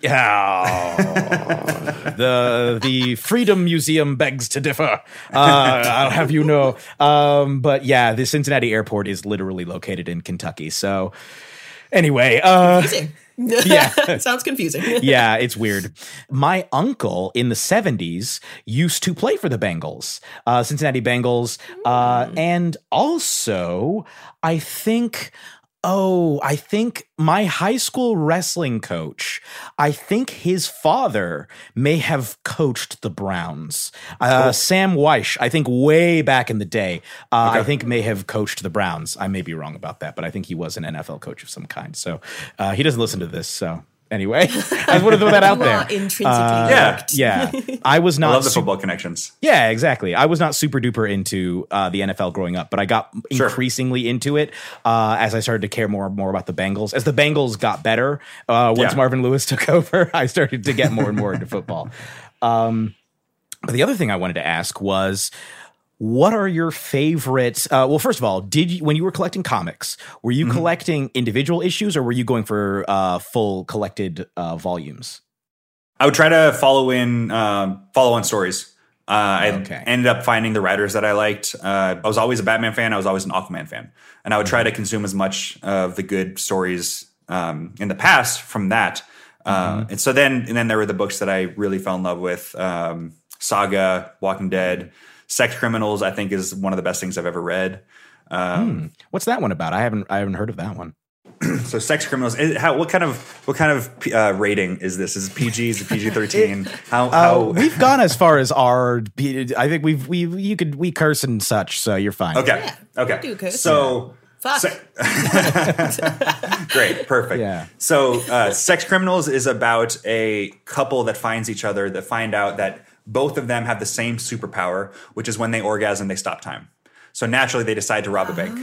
Yeah, the the Freedom Museum begs to differ. Uh, I'll have you know, um, but yeah, the Cincinnati airport is literally located in Kentucky. So, anyway, uh, yeah, (laughs) sounds confusing. yeah, it's weird. My uncle in the '70s used to play for the Bengals, uh, Cincinnati Bengals, uh, and also I think Oh, I think my high school wrestling coach, I think his father may have coached the Browns. Uh, Sam Weish, I think way back in the day, uh, I think may have coached the Browns. I may be wrong about that, but I think he was an NFL coach of some kind. So uh, he doesn't listen to this. So anyway, I just want to throw that out You there. are intrinsically Yeah. Yeah, I was I not. love the su- football connections. yeah, exactly. I was not super duper into uh, the NFL growing up, but I got Sure. increasingly into it uh, as I started to care more and more about the Bengals. As the Bengals got better, uh, once Yeah. Marvin Lewis (laughs) took over, I started to get more and more into football. Um, but the other thing I wanted to ask was. What are your favorite Uh, well, first of all, did you when you were collecting comics, were Mm-hmm. you collecting individual issues or were you going for uh, full collected uh, volumes? I would try to follow in um, follow on stories. Uh, I ended up finding the writers that I liked. Uh, I was always a Batman fan. I was always an Aquaman fan, and I would try to consume as much of the good stories um, in the past from that. Uh, and so then, and then there were the books that I really fell in love with: um, Saga, Walking Dead, Sex Criminals. I think is one of the best things I've ever read. Um, What's that one about? I haven't I haven't heard of that one. (clears throat) So, Sex Criminals. is- How? What kind of what kind of uh, rating is this? Is it PG? Is it PG (laughs) thirteen? How? Uh, how? we've gone as far as our. I think we've we you could we curse and such, so you're fine. Okay. Yeah, okay. do curse. So. Fuck. se- (laughs) Great, perfect. Yeah. So, uh, Sex Criminals is about a couple that finds each other that find out that both of them have the same superpower, which is when they orgasm, they stop time. So naturally, they decide to rob a bank.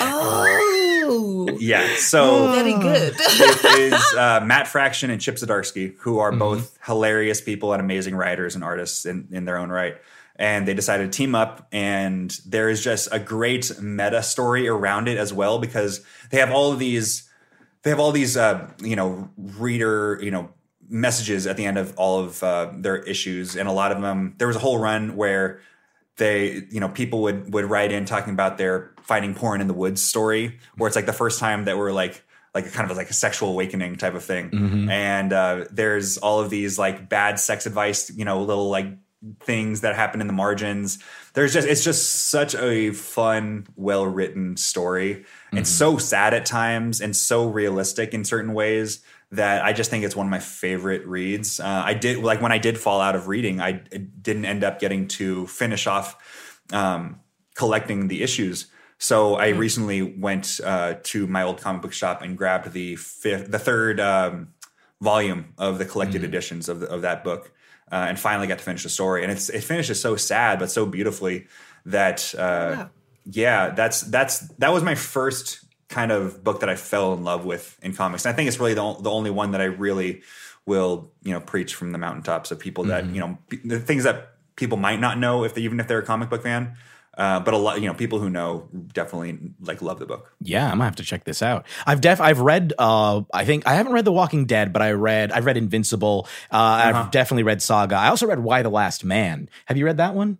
Oh, (laughs) Yeah. So very good. (laughs) it is uh, Matt Fraction and Chip Zdarsky, who are both hilarious people and amazing writers and artists in, in their own right. And they decided to team up, and there is just a great meta story around it as well because they have all of these, they have all these, uh, you know, reader, you know, messages at the end of all of uh, their issues, and a lot of them. There was a whole run where they you know people would would write in talking about their finding porn in the woods story where it's like the first time that we're like like a kind of like a sexual awakening type of thing. And uh, there's all of these like bad sex advice you know little like things that happen in the margins. There's just it's just such a fun well written story. It's so sad at times and so realistic in certain ways that I just think it's one of my favorite reads. Uh, I did like when I did fall out of reading, I didn't end up getting to finish off um, collecting the issues. So I recently went uh, to my old comic book shop and grabbed the fifth, the third um, volume of the collected editions of the, of that book, uh, and finally got to finish the story. And it's it finishes so sad but so beautifully that uh, yeah, that's that's that was my first kind of book that I fell in love with in comics. And I think it's really the, the only one that I really will you know preach from the mountaintops of people that you know the things that people might not know if they even if they're a comic book fan. Uh, but a lot, you know, people who know definitely like love the book. Yeah, I'm gonna have to check this out. I've def I've read uh I think I haven't read The Walking Dead, but I read I've read Invincible. Uh I've definitely read Saga. I also read Y: The Last Man. Have you read that one?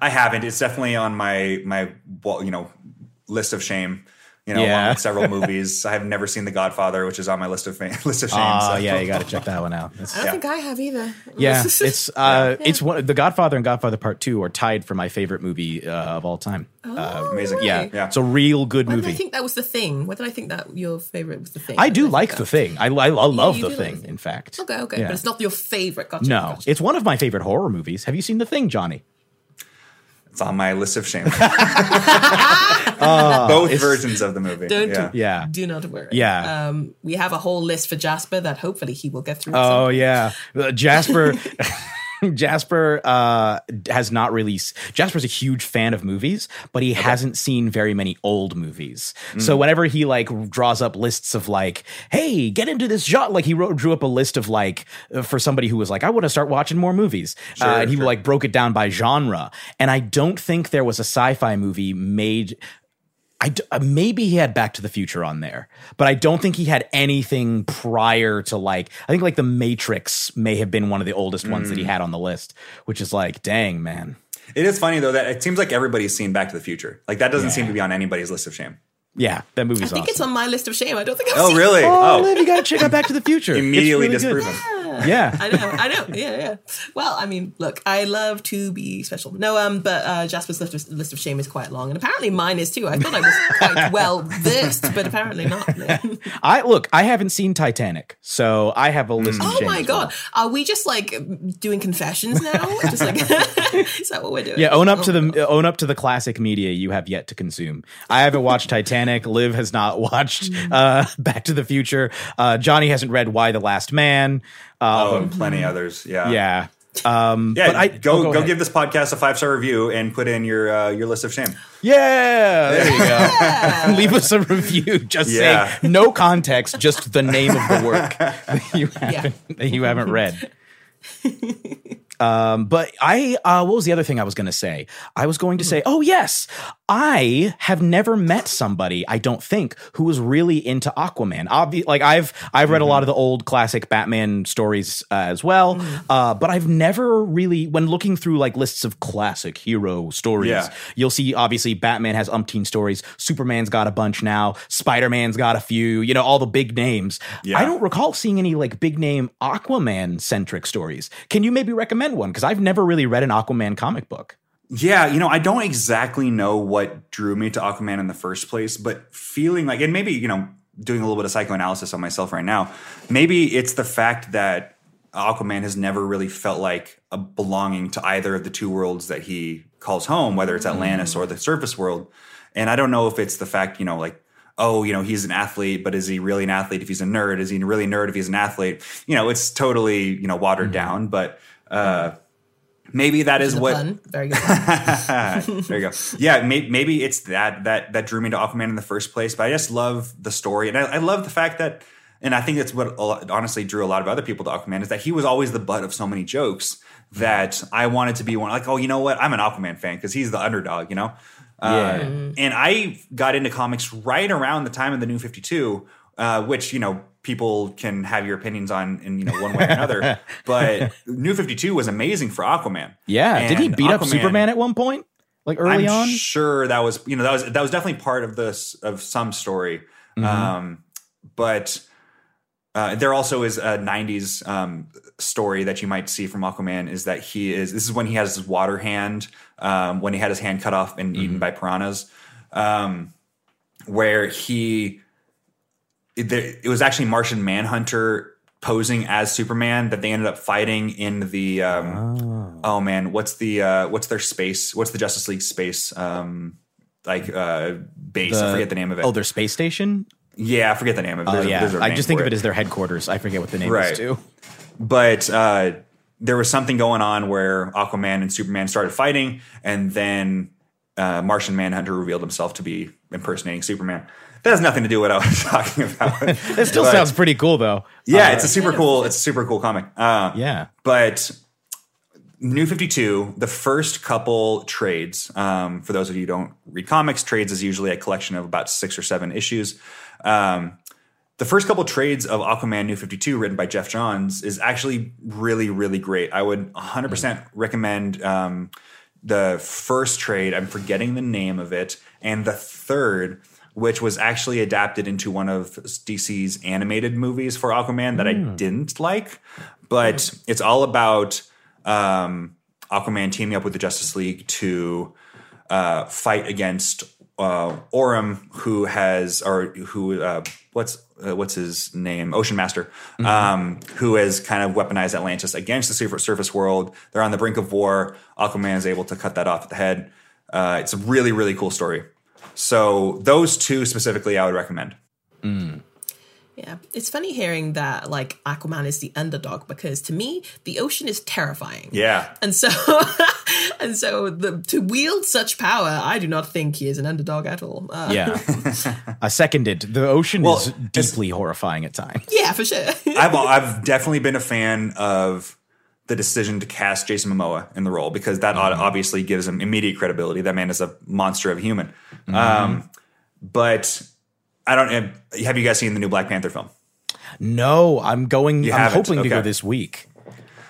I haven't. It's definitely on my my you know list of shame. You know, Yeah. along with several (laughs) movies. I have never seen The Godfather, which is on my list of fame, (laughs) list of shame. Oh so- yeah, you got to check that one out. That's- I don't think I have either. yeah, (laughs) it's uh it's one The Godfather and Godfather Part 2 are tied for my favorite movie uh, of all time. uh, amazing. yeah. yeah. It's a real good movie. Why did I think that was the thing? Why did I think that your favorite was the thing? I Why do I like the thing. I I, I love you the do like thing. The Thing. In fact, Okay, okay, Yeah. but it's not your favorite. Gotcha. no, gotcha. it's one of my favorite horror movies. Have you seen the thing, Johnny? It's on my list of shame. Uh, (laughs) Both versions of the movie. Don't yeah. Yeah. do not worry. Yeah. um, we have a whole list for Jasper that hopefully he will get through. Oh point. yeah, Uh, Jasper. (laughs) (laughs) Jasper uh, has not released. Jasper's a huge fan of movies, but he hasn't seen very many old movies. So whenever he like draws up lists of like, "Hey, get into this genre," like he wrote, drew up a list of like uh, for somebody who was like, "I want to start watching more movies," uh, and he sure. like broke it down by genre. And I don't think there was a sci-fi movie made I d- uh, maybe he had Back to the Future on there, but I don't think he had anything prior to like. I think like the Matrix may have been one of the oldest ones that he had on the list, which is like, dang man. It is funny though that it seems like everybody's seen Back to the Future. Like that doesn't seem to be on anybody's list of shame. Yeah, that movie's I think awesome. it's on my list of shame. I don't think I've Oh seen really? Oh, really? Oh, Liv, you gotta check out Back to the Future. It's immediately really good. disproven. Yeah. Yeah. I know. I know. Yeah, yeah. Well, I mean, look, I love to be special. No, um, but uh, Jasper's list of, list of shame is quite long, and apparently mine is too. I thought I was quite (laughs) well versed, but apparently not. I look, I haven't seen Titanic, so I have a list of oh my as well. god, are we just like doing confessions now? just like, (laughs) is that what we're doing? Yeah, own up to Oh, the own up to the classic media you have yet to consume. I haven't watched Titanic. (laughs) Liv has not (laughs) watched Mm. uh, Back to the Future. Uh, Johnny hasn't read Y: The Last Man. Oh, Um, and plenty others. Yeah. yeah. Um, Yeah, but I go oh, go, ahead. give this podcast a five star review and put in your uh, your list of shame. Yeah, there you go. (laughs) Leave us a review. Just Yeah. say no context, just the name of the work (laughs) that you haven't that you haven't read. Um, but I, uh, what was the other thing I was going to say? I was going to say, oh yes, I have never met somebody I don't think who was really into Aquaman. Obvi- like I've I've read a lot of the old classic Batman stories uh, as well, uh, but I've never really, when looking through like lists of classic hero stories, Yeah. you'll see obviously Batman has umpteen stories, Superman's got a bunch now, Spider Man's got a few, you know, all the big names. Yeah. I don't recall seeing any like big name Aquaman centric stories. Can you maybe recommend one? Because I've never really read an Aquaman comic book. Yeah, you know, I don't exactly know what drew me to Aquaman in the first place, but feeling like, and maybe, you know, doing a little bit of psychoanalysis on myself right now, maybe it's the fact that Aquaman has never really felt like a belonging to either of the two worlds that he calls home, whether it's Atlantis mm-hmm. or the surface world. And I don't know if it's the fact, you know, like, oh, you know, he's an athlete, but is he really an athlete if he's a nerd? Is he really a nerd if he's an athlete? You know, it's totally, you know, watered mm-hmm. down, but uh maybe that is The what pun. Very good. (laughs) there you go. Yeah, may, maybe it's that that that drew me to Aquaman in the first place. But I just love the story, and I, I love the fact that, and I think that's what a lot- honestly drew a lot of other people to Aquaman is that he was always the butt of so many jokes that I wanted to be one. Like, oh, you know what? I'm an Aquaman fan because he's the underdog, you know. Uh, and I got into comics right around the time of the New Fifty Two, uh, which you know people can have your opinions on in you know one way or another. (laughs) but New Fifty Two was amazing for Aquaman. Yeah, did he And beat up Superman at one point? Like early I'm on? sure that was you know that was that was definitely part of this of some story. Mm-hmm. Um, but uh, there also is a '90s um, story that you might see from Aquaman is that he is this is when he has his water hand um, when he had his hand cut off and Mm-hmm. eaten by piranhas, um, where he it, there, it was actually Martian Manhunter posing as Superman that they ended up fighting in the um, oh. man what's the uh, what's their space what's the Justice League space um, like uh, base I forget the name of it Oh, their space station? yeah I forget the name of it Oh, There's yeah. a I just think of it as their headquarters. I forget what the name Right. is too. but uh, there was something going on where Aquaman and Superman started fighting, and then uh, Martian Manhunter revealed himself to be impersonating Superman. That has nothing to do with what I was (laughs) talking about. It still But- sounds pretty cool though. yeah, Uh, it's a super cool. It's a super cool comic. Uh, yeah. but New 52, the first couple trades, um, for those of you who don't read comics, trades is usually a collection of about six or seven issues. Um, the first couple trades of Aquaman New 52, written by Geoff Johns, is actually really, really great. I would 100% recommend um, the first trade. I'm forgetting the name of it. And the third, which was actually adapted into one of DC's animated movies for Aquaman that I didn't like. But it's all about um, Aquaman teaming up with the Justice League to uh, fight against uh, Orm, who has or who uh, what's uh, what's his name, Ocean Master, um, who has kind of weaponized Atlantis against the surf- surface world. They're on the brink of war. Aquaman is able to cut that off at the head. Uh, it's a really really cool story. So those two specifically, I would recommend. Yeah, it's funny hearing that like Aquaman is the underdog because to me the ocean is terrifying. Yeah, And so, (laughs) and so, the, to wield such power, I do not think he is an underdog at all. Uh, Yeah. (laughs) I seconded. The ocean Well, is deeply horrifying at times. yeah, for sure. I've I've definitely been a fan of the decision to cast Jason Momoa in the role because that Mm-hmm. obviously gives him immediate credibility. That man is a monster of a human. Um, but I don't. Have you guys seen the new Black Panther film? No, I'm going. You I'm haven't? hoping to go this week.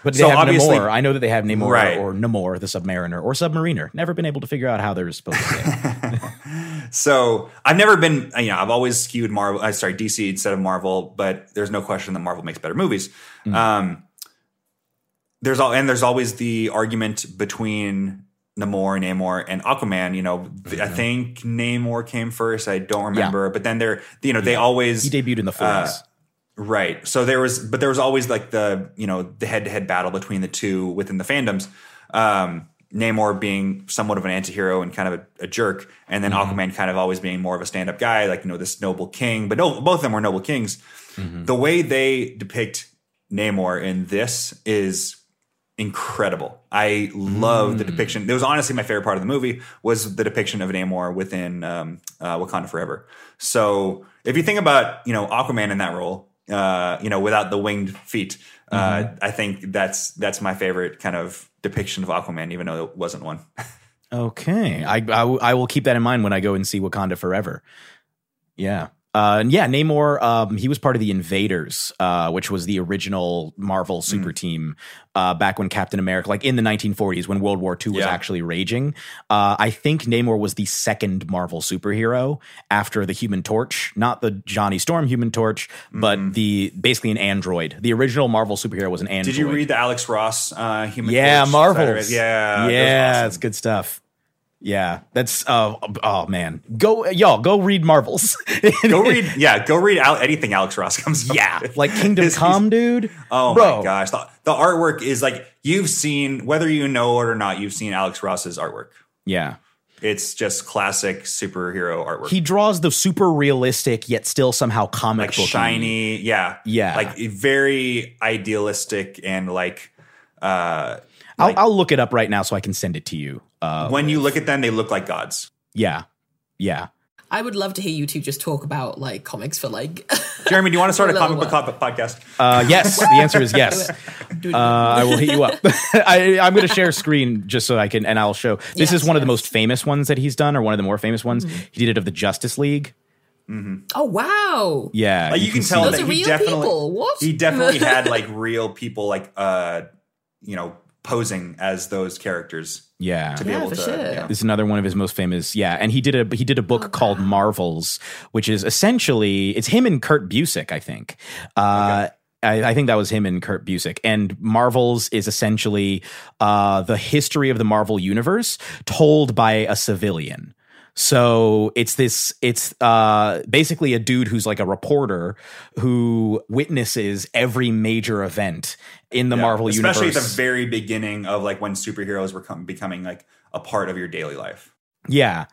But So they have Namor. I know that they have Namor Right. or Namor, the Submariner, or Submariner. Never been able to figure out how they're supposed to. (laughs) So I've never been. You know, I've always skewed Marvel. Uh, sorry, DC instead of Marvel. But there's no question that Marvel makes better movies. Um, there's all and there's always the argument between Namor, Namor, and Aquaman. You know, mm-hmm. I think Namor came first. I don't remember, yeah. but then they're you know they always he debuted in the 40s. Uh, right. So there was, but there was always like the you know the head to head battle between the two within the fandoms. Um, Namor being somewhat of an antihero and kind of a, a jerk, and then mm-hmm. Aquaman kind of always being more of a stand up guy, like you know this noble king. But no, both of them were noble kings. Mm-hmm. The way they depict Namor in this is incredible. I love mm. the depiction. It was honestly my favorite part of the movie was the depiction of Namor within um, uh, Wakanda Forever. So if you think about you know Aquaman in that role, uh, you know without the winged feet, uh, mm-hmm. I think that's that's my favorite kind of depiction of Aquaman, even though it wasn't one. okay, I, I, I will keep that in mind when I go and see Wakanda Forever. Yeah. Uh, and yeah, Namor, um, he was part of the Invaders, uh, which was the original Marvel super mm. team uh, back when Captain America, like in the 1940s when World War II was yeah. actually raging. Uh, I think Namor was the second Marvel superhero after the Human Torch, not the Johnny Storm Human Torch, but mm the basically an android. The original Marvel superhero was an android. Did you read the Alex Ross uh, Human yeah, Torch? Marvels. Yeah, yeah, awesome. that's good stuff. Yeah, that's uh, oh man, go y'all go read Marvels. go read yeah, go read Al- anything Alex Ross comes. Yeah, with. like Kingdom (laughs) his, Come, dude. Oh Bro. my gosh, the, the, artwork is like you've seen whether you know it or not. You've seen Alex Ross's artwork. Yeah, it's just classic superhero artwork. He draws the super realistic yet still somehow comic like shiny. Yeah, yeah, like very idealistic and like. uh I'll, I'll, look it up right now so I can send it to you. Uh, when you look at them, they look like gods. Yeah, yeah. I would love to hear you two just talk about like comics for like. (laughs) Jeremy, do you want to start a comic book podcast? Uh, yes, the answer is yes. (laughs) Uh, I will hit you up. (laughs) I, am going to share screen just so I can, and I'll show. This yes, is one yes. of the most famous ones that he's done, or one of the more famous ones. Mm-hmm. He did it of the Justice League. Mm-hmm. Oh wow! Yeah, like, you, you, can, can tell that he definitely he definitely had like real people, like uh, you know, posing as those characters. Yeah, to be yeah, able to. Sure. Yeah. This is another one of his most famous. Yeah, and he did a he did a book oh, called wow. Marvels, which is essentially it's him and Kurt Busiek, I think. Uh, okay. I, I, think that was him and Kurt Busiek. And Marvels is essentially uh, the history of the Marvel universe told by a civilian. So it's this it's uh basically a dude who's like a reporter who witnesses every major event in the yeah, Marvel especially universe. Especially at the very beginning of like when superheroes were com- becoming like a part of your daily life. Yeah.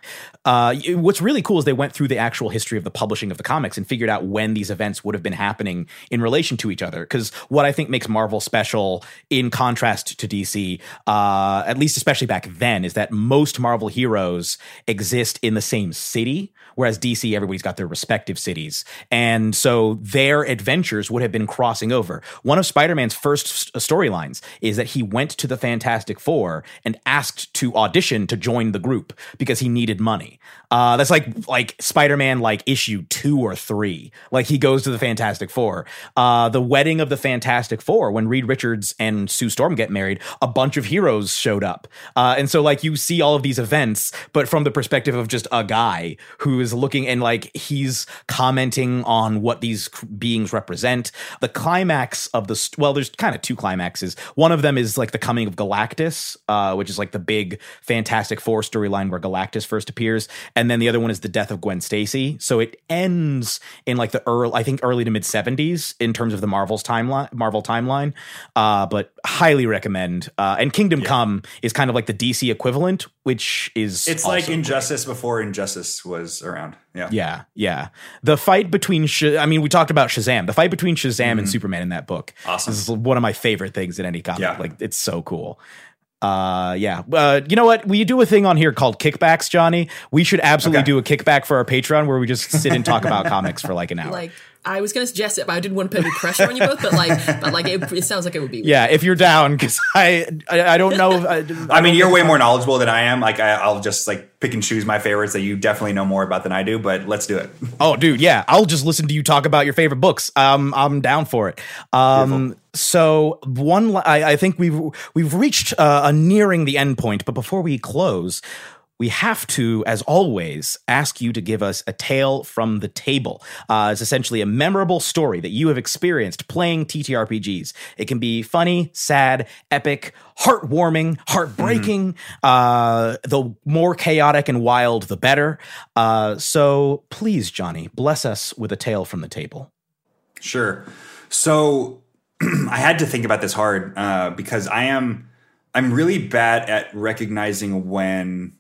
Uh, what's really cool is they went through the actual history of the publishing of the comics and figured out when these events would have been happening in relation to each other. Because what I think makes Marvel special, in contrast to DC, uh, at least especially back then, is that most Marvel heroes exist in the same city, whereas DC, everybody's got their respective cities. And so their adventures would have been crossing over. One of Spider Man's first storylines is that he went to the Fantastic Four and asked to audition to join the group because he needed money. Uh, that's like like Spider Man like issue two or three. Like he goes to the Fantastic Four. Uh, the wedding of the Fantastic Four when Reed Richards and Sue Storm get married, a bunch of heroes showed up, uh, and so like you see all of these events, but from the perspective of just a guy who is looking and like he's commenting on what these beings represent. The climax of the st- well, there's kind of two climaxes. One of them is like the coming of Galactus, uh, which is like the big Fantastic Four storyline where Galactus first appears, and then the other one is the death of Gwen Stacy. So it ends in like the early, I think early to mid seventies in terms of the Marvel's timeline, Marvel timeline. Uh, but highly recommend. Uh, and Kingdom yeah. Come is kind of like the DC equivalent, which is it's like Injustice great. before Injustice was around. Yeah, yeah, yeah. The fight between, Sh- I mean, we talked about Shazam. The fight between Shazam mm-hmm. and Superman in that book awesome. is one of my favorite things in any comic. Yeah. Like it's so cool uh yeah uh you know what we do a thing on here called kickbacks johnny we should absolutely okay. do a kickback for our patreon where we just sit and talk about (laughs) comics for like an hour like I was going to suggest it, but I didn't want to put any pressure on you both. But like, but like, it, it sounds like it would be. Yeah, if you're down, because I, I, I don't know. If, I, I, mean, you're way more knowledgeable than I am. Like, I, will just like pick and choose my favorites that you definitely know more about than I do. But let's do it. (laughs) Oh, dude, yeah, I'll just listen to you talk about your favorite books. Um, I'm down for it. Um, Beautiful. so one, I, I think we've we've reached uh, a nearing the end point. But before we close we have to, as always, ask you to give us a tale from the table. Uh, it's essentially a memorable story that you have experienced playing TTRPGs. It can be funny, sad, epic, heartwarming, heartbreaking. Mm-hmm. Uh, the more chaotic and wild, the better. Uh, so please, Johnny, bless us with a tale from the table. Sure. So (clears throat) I had to think about this hard uh, because I am I'm really bad at recognizing when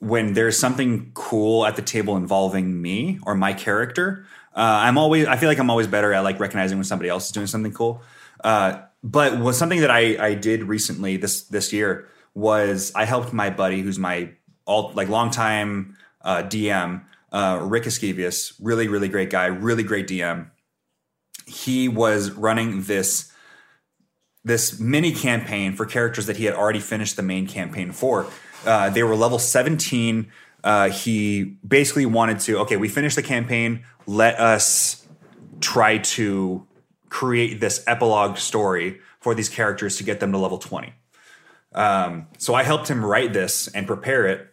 when there's something cool at the table involving me or my character. Uh, I'm always I feel like I'm always better at like recognizing when somebody else is doing something cool. Uh, but was something that I I did recently this this year was I helped my buddy who's my all like longtime uh, DM uh, Rick Escavius, really really great guy, really great DM. He was running this this mini campaign for characters that he had already finished the main campaign for uh, they were level 17. Uh, he basically wanted to, okay, we finished the campaign. Let us try to create this epilogue story for these characters to get them to level 20. Um, so I helped him write this and prepare it.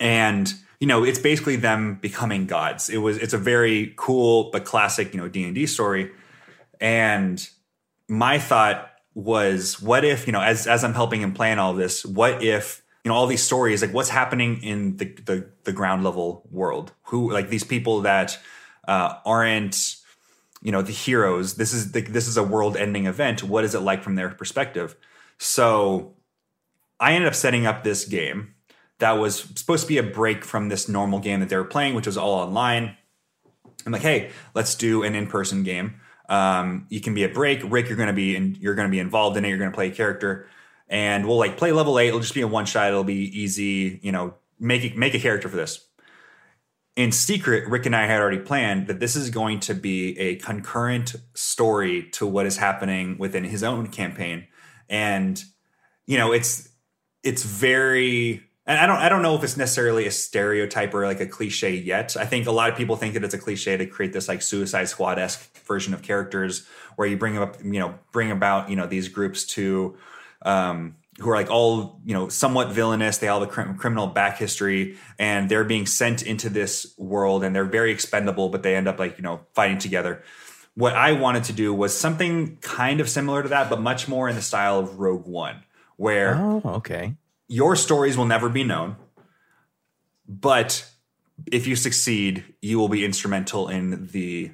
And, you know, it's basically them becoming gods. It was, it's a very cool but classic, you know, D&D story. And my thought was, what if, you know, as, as I'm helping him plan all this, what if you know all these stories like what's happening in the the, the ground level world? Who like these people that uh, aren't you know the heroes this is the, this is a world ending event. What is it like from their perspective? So i ended up setting up this game that was supposed to be a break from this normal game that they were playing which was all online. I'm like hey let's do an in-person game. Um, you can be a break. Rick you're going to be in, you're going to be involved in it. You're going to play a character and we'll like play level eight. It'll just be a one shot. It'll be easy. You know, make it, make a character for this. In secret, Rick and I had already planned that this is going to be a concurrent story to what is happening within his own campaign, and you know, it's it's very. And I don't I don't know if it's necessarily a stereotype or like a cliche yet. I think a lot of people think that it's a cliche to create this like Suicide Squad esque version of characters where you bring up you know bring about you know these groups to um, who are like all you know somewhat villainous. They all have a cr- criminal back history and they're being sent into this world and they're very expendable but they end up like you know fighting together. What i wanted to do was something kind of similar to that but much more in the style of rogue one where oh okay. your stories will never be known but if you succeed you will be instrumental in the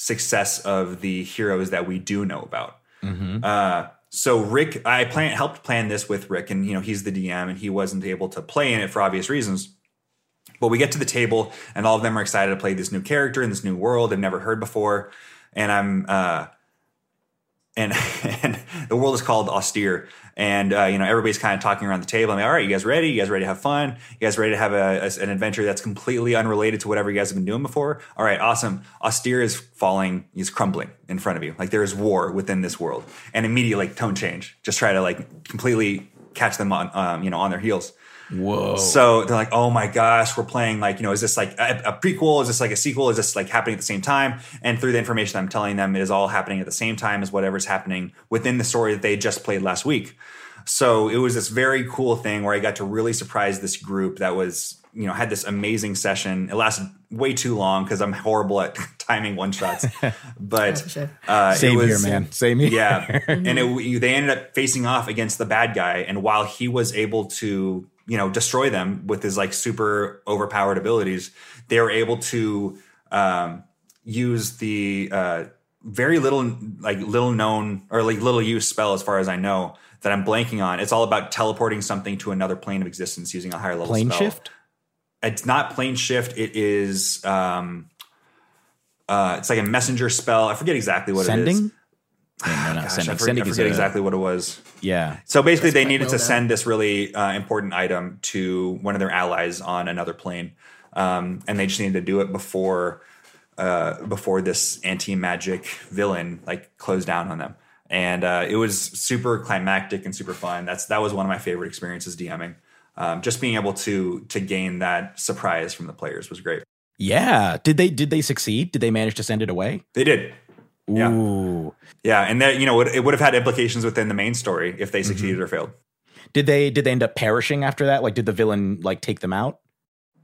success of the heroes that we do know about. Mm-hmm. uh, so Rick, I plan helped plan this with Rick, and you know he's the DM, and he wasn't able to play in it for obvious reasons. But we get to the table, and all of them are excited to play this new character in this new world they've never heard before, and I'm uh, and (laughs) and world is called austere. And uh, you know everybody's kind of talking around the table. I'm like all right you guys ready? You guys ready to have fun? You guys ready to have a, a, an adventure that's completely unrelated to whatever you guys have been doing before? All right awesome. Austere is falling is crumbling in front of you. Like there is war within this world. And immediately like tone change. Just try to like completely catch them on um, you know on their heels Whoa. So they're like, oh my gosh, we're playing like, you know, is this like a, a, prequel? Is this like a sequel? Is this like happening at the same time? And through the information I'm telling them, it is all happening at the same time as whatever's happening within the story that they just played last week. So it was this very cool thing where I got to really surprise this group that was, you know, had this amazing session. It lasted way too long because I'm horrible at (laughs) timing one shots. (laughs) But uh, same was, here, man. Same here. Yeah, and it, they ended up facing off against the bad guy, and while he was able to you know destroy them with his like super overpowered abilities they were able to um, use the uh, very little like little known or like little used spell as far as i know that i'm blanking on it's all about teleporting something to another plane of existence using a higher level plane spell. shift it's not plane shift it is um uh it's like a messenger spell i forget exactly what sending? it is no, no, Gosh, sending. I forget, sending I forget exactly what it was. Yeah. So basically, they needed to send this really uh, important item to one of their allies on another plane, um, and they just needed to do it before uh, before this anti magic villain like closed down on them. And uh, it was super climactic and super fun. That's that was one of my favorite experiences DMing. Um, just being able to to gain that surprise from the players was great. Yeah. Did they did they succeed? Did they manage to send it away? They did. Ooh. Yeah, yeah, and that you know it would have had implications within the main story if they succeeded mm-hmm. or failed. Did they did they end up perishing after that? Like, did the villain like take them out?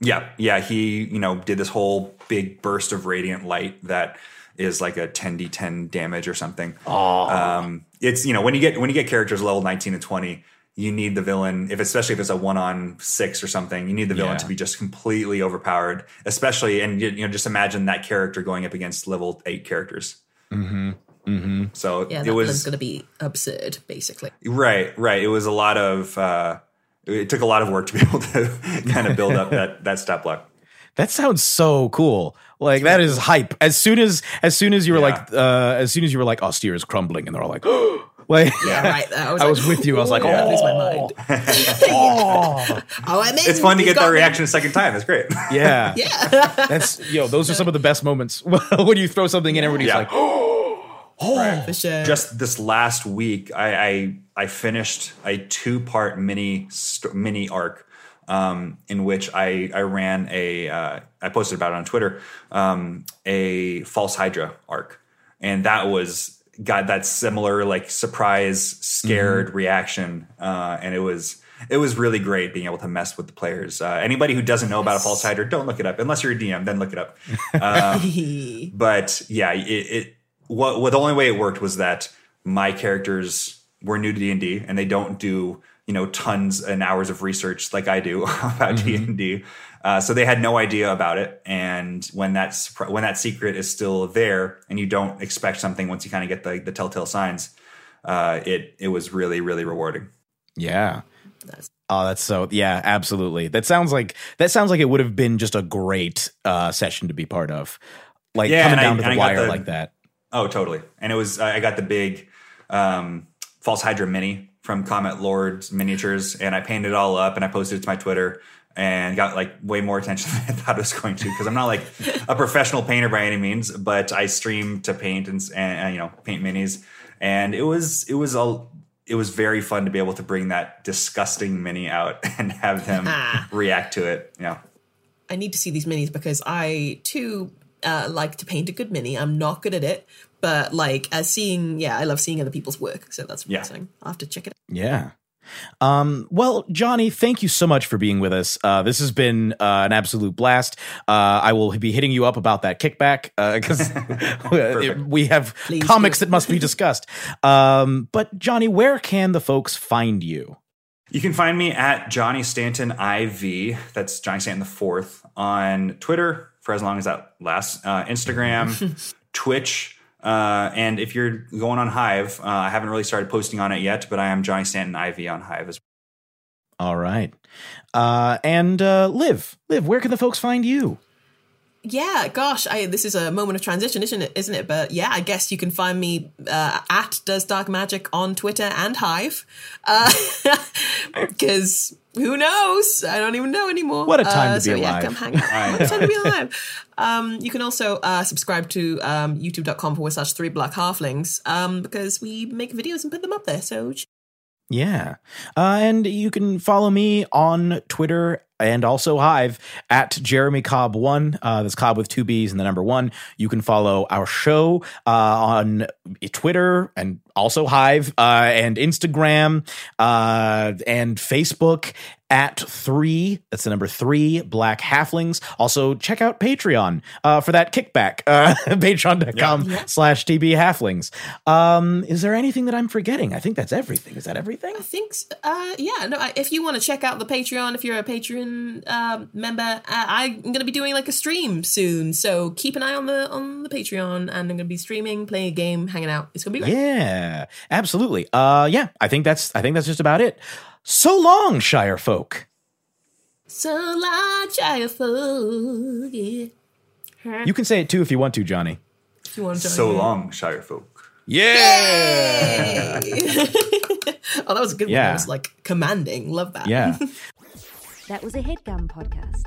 Yeah, yeah. He, you know, did this whole big burst of radiant light that is like a 10d10 damage or something. Oh, Um, it's you know when you get when you get characters level 19 and 20, you need the villain. If especially if it's a one on six or something, you need the villain Yeah. to be just completely overpowered. Especially and you know just imagine that character going up against level eight characters. Mm-hmm, mm-hmm. So Yeah, it was was going to be absurd, basically. Right, right. It was a lot of. Uh, it took a lot of work to be able to (laughs) kind of build up that (laughs) that stat block. That sounds so cool. Like that is hype. As soon as as soon as you were Yeah. like uh as soon as you were like austere is crumbling and they're all like (gasps) like Yeah, right. I was, I was with you. I was like, "Ooh, that blews my oh. mind. (laughs) oh. Oh, I'm in. It's fun to get that got me. reaction a second time. That's great. Yeah. Yeah. That's yo, those are some of the best moments when you throw something in everybody's Yeah. like, (gasps) oh, for sure. Just this last week, I I, I finished a two part mini st- mini arc. Um, in which I, I ran a uh, I posted about it on Twitter um, a false Hydra arc, and that was got that similar like surprise scared reaction, uh, and it was it was really great being able to mess with the players. Uh, anybody who doesn't know about a false Hydra, don't look it up unless you're a DM. Then look it up. (laughs) Um, but yeah, it, it what, what the only way it worked was that my characters were new to D and D, and they don't do you know tons and hours of research like I do (laughs) about D and D. Uh, So they had no idea about it, and when that surpri- when that secret is still there, and you don't expect something once you kind of get the the telltale signs, uh, it it was really really rewarding. yeah. That's- Oh, that's so yeah, absolutely. That sounds like that sounds like it would have been just a great uh session to be part of. Like Yeah, coming and I- down to the wire the- like that. Oh, totally. And it was I got the big um, false Hydra mini from Comet Lords miniatures, and I painted it all up and I posted it to my Twitter and got like way more attention (laughs) than I thought it was going to because I'm not like a (laughs) professional painter by any means, but I stream to paint and, and, and, you know paint minis, and it was it was all. It was very fun to be able to bring that disgusting mini out (laughs) and have them react to it. Yeah. I need to see these minis because I too uh, like to paint a good mini. I'm not good at it, but like as seeing, yeah, I love seeing other people's work. So that's Yeah. exciting. I'll have to check it out. Yeah. Um, well, Johnny, thank you so much for being with us. Uh, this has been uh, an absolute blast. Uh, I will be hitting you up about that kickback because (laughs) we have Please comics do. that must be discussed. Um, but Johnny, where can the folks find you? You can find me at Johnny Stanton IV. That's Johnny Stanton the fourth on Twitter for as long as that lasts. Uh, Instagram, (laughs) Twitch, uh, and if you're going on Hive, uh, I haven't really started posting on it yet, but I am Johnny Stanton IV on Hive as well. All right. Uh, and uh, Liv, Liv, where can the folks find you? Yeah, gosh, I, this is a moment of transition, isn't it? Isn't it? But yeah, I guess you can find me uh, at Does Dark Magic on Twitter and Hive, (laughs) because who knows? I don't even know anymore. What a time Uh, to be so Yeah, alive. come hang out. (laughs) What a time to be alive. Um, you can also uh, subscribe to um, YouTube.com forward slash Three Black Halflings um, because we make videos and put them up there. So Yeah. Uh, and you can follow me on Twitter and also Hive at Jeremy Cobb1. Uh, that's Cobb with two B's and the number one. You can follow our show uh, on Twitter and also Hive uh, and Instagram uh, and Facebook at three. That's the number three Black Halflings. Also, check out Patreon uh, for that kickback. Uh, (laughs) Patreon.com slash TB Halflings. Um, is there anything that I'm forgetting? I think that's everything. Is that everything? I think, s- uh, yeah, no. I- If you want to check out the Patreon, if you're a Patreon um, member, uh, I'm going to be doing like a stream soon. So keep an eye on the on the Patreon, and I'm going to be streaming, playing a game, hanging out. It's going to be great. Yeah, absolutely. Uh, yeah, I think that's I think that's just about it. So long, Shire folk. So long, Shire folk, yeah. You can say it too if you want to, Johnny. If you want to so in. long, Shire folk. Yeah, (laughs) oh, that was a good one. Yeah. That was like commanding. Love that. yeah. (laughs) That was a headgum podcast.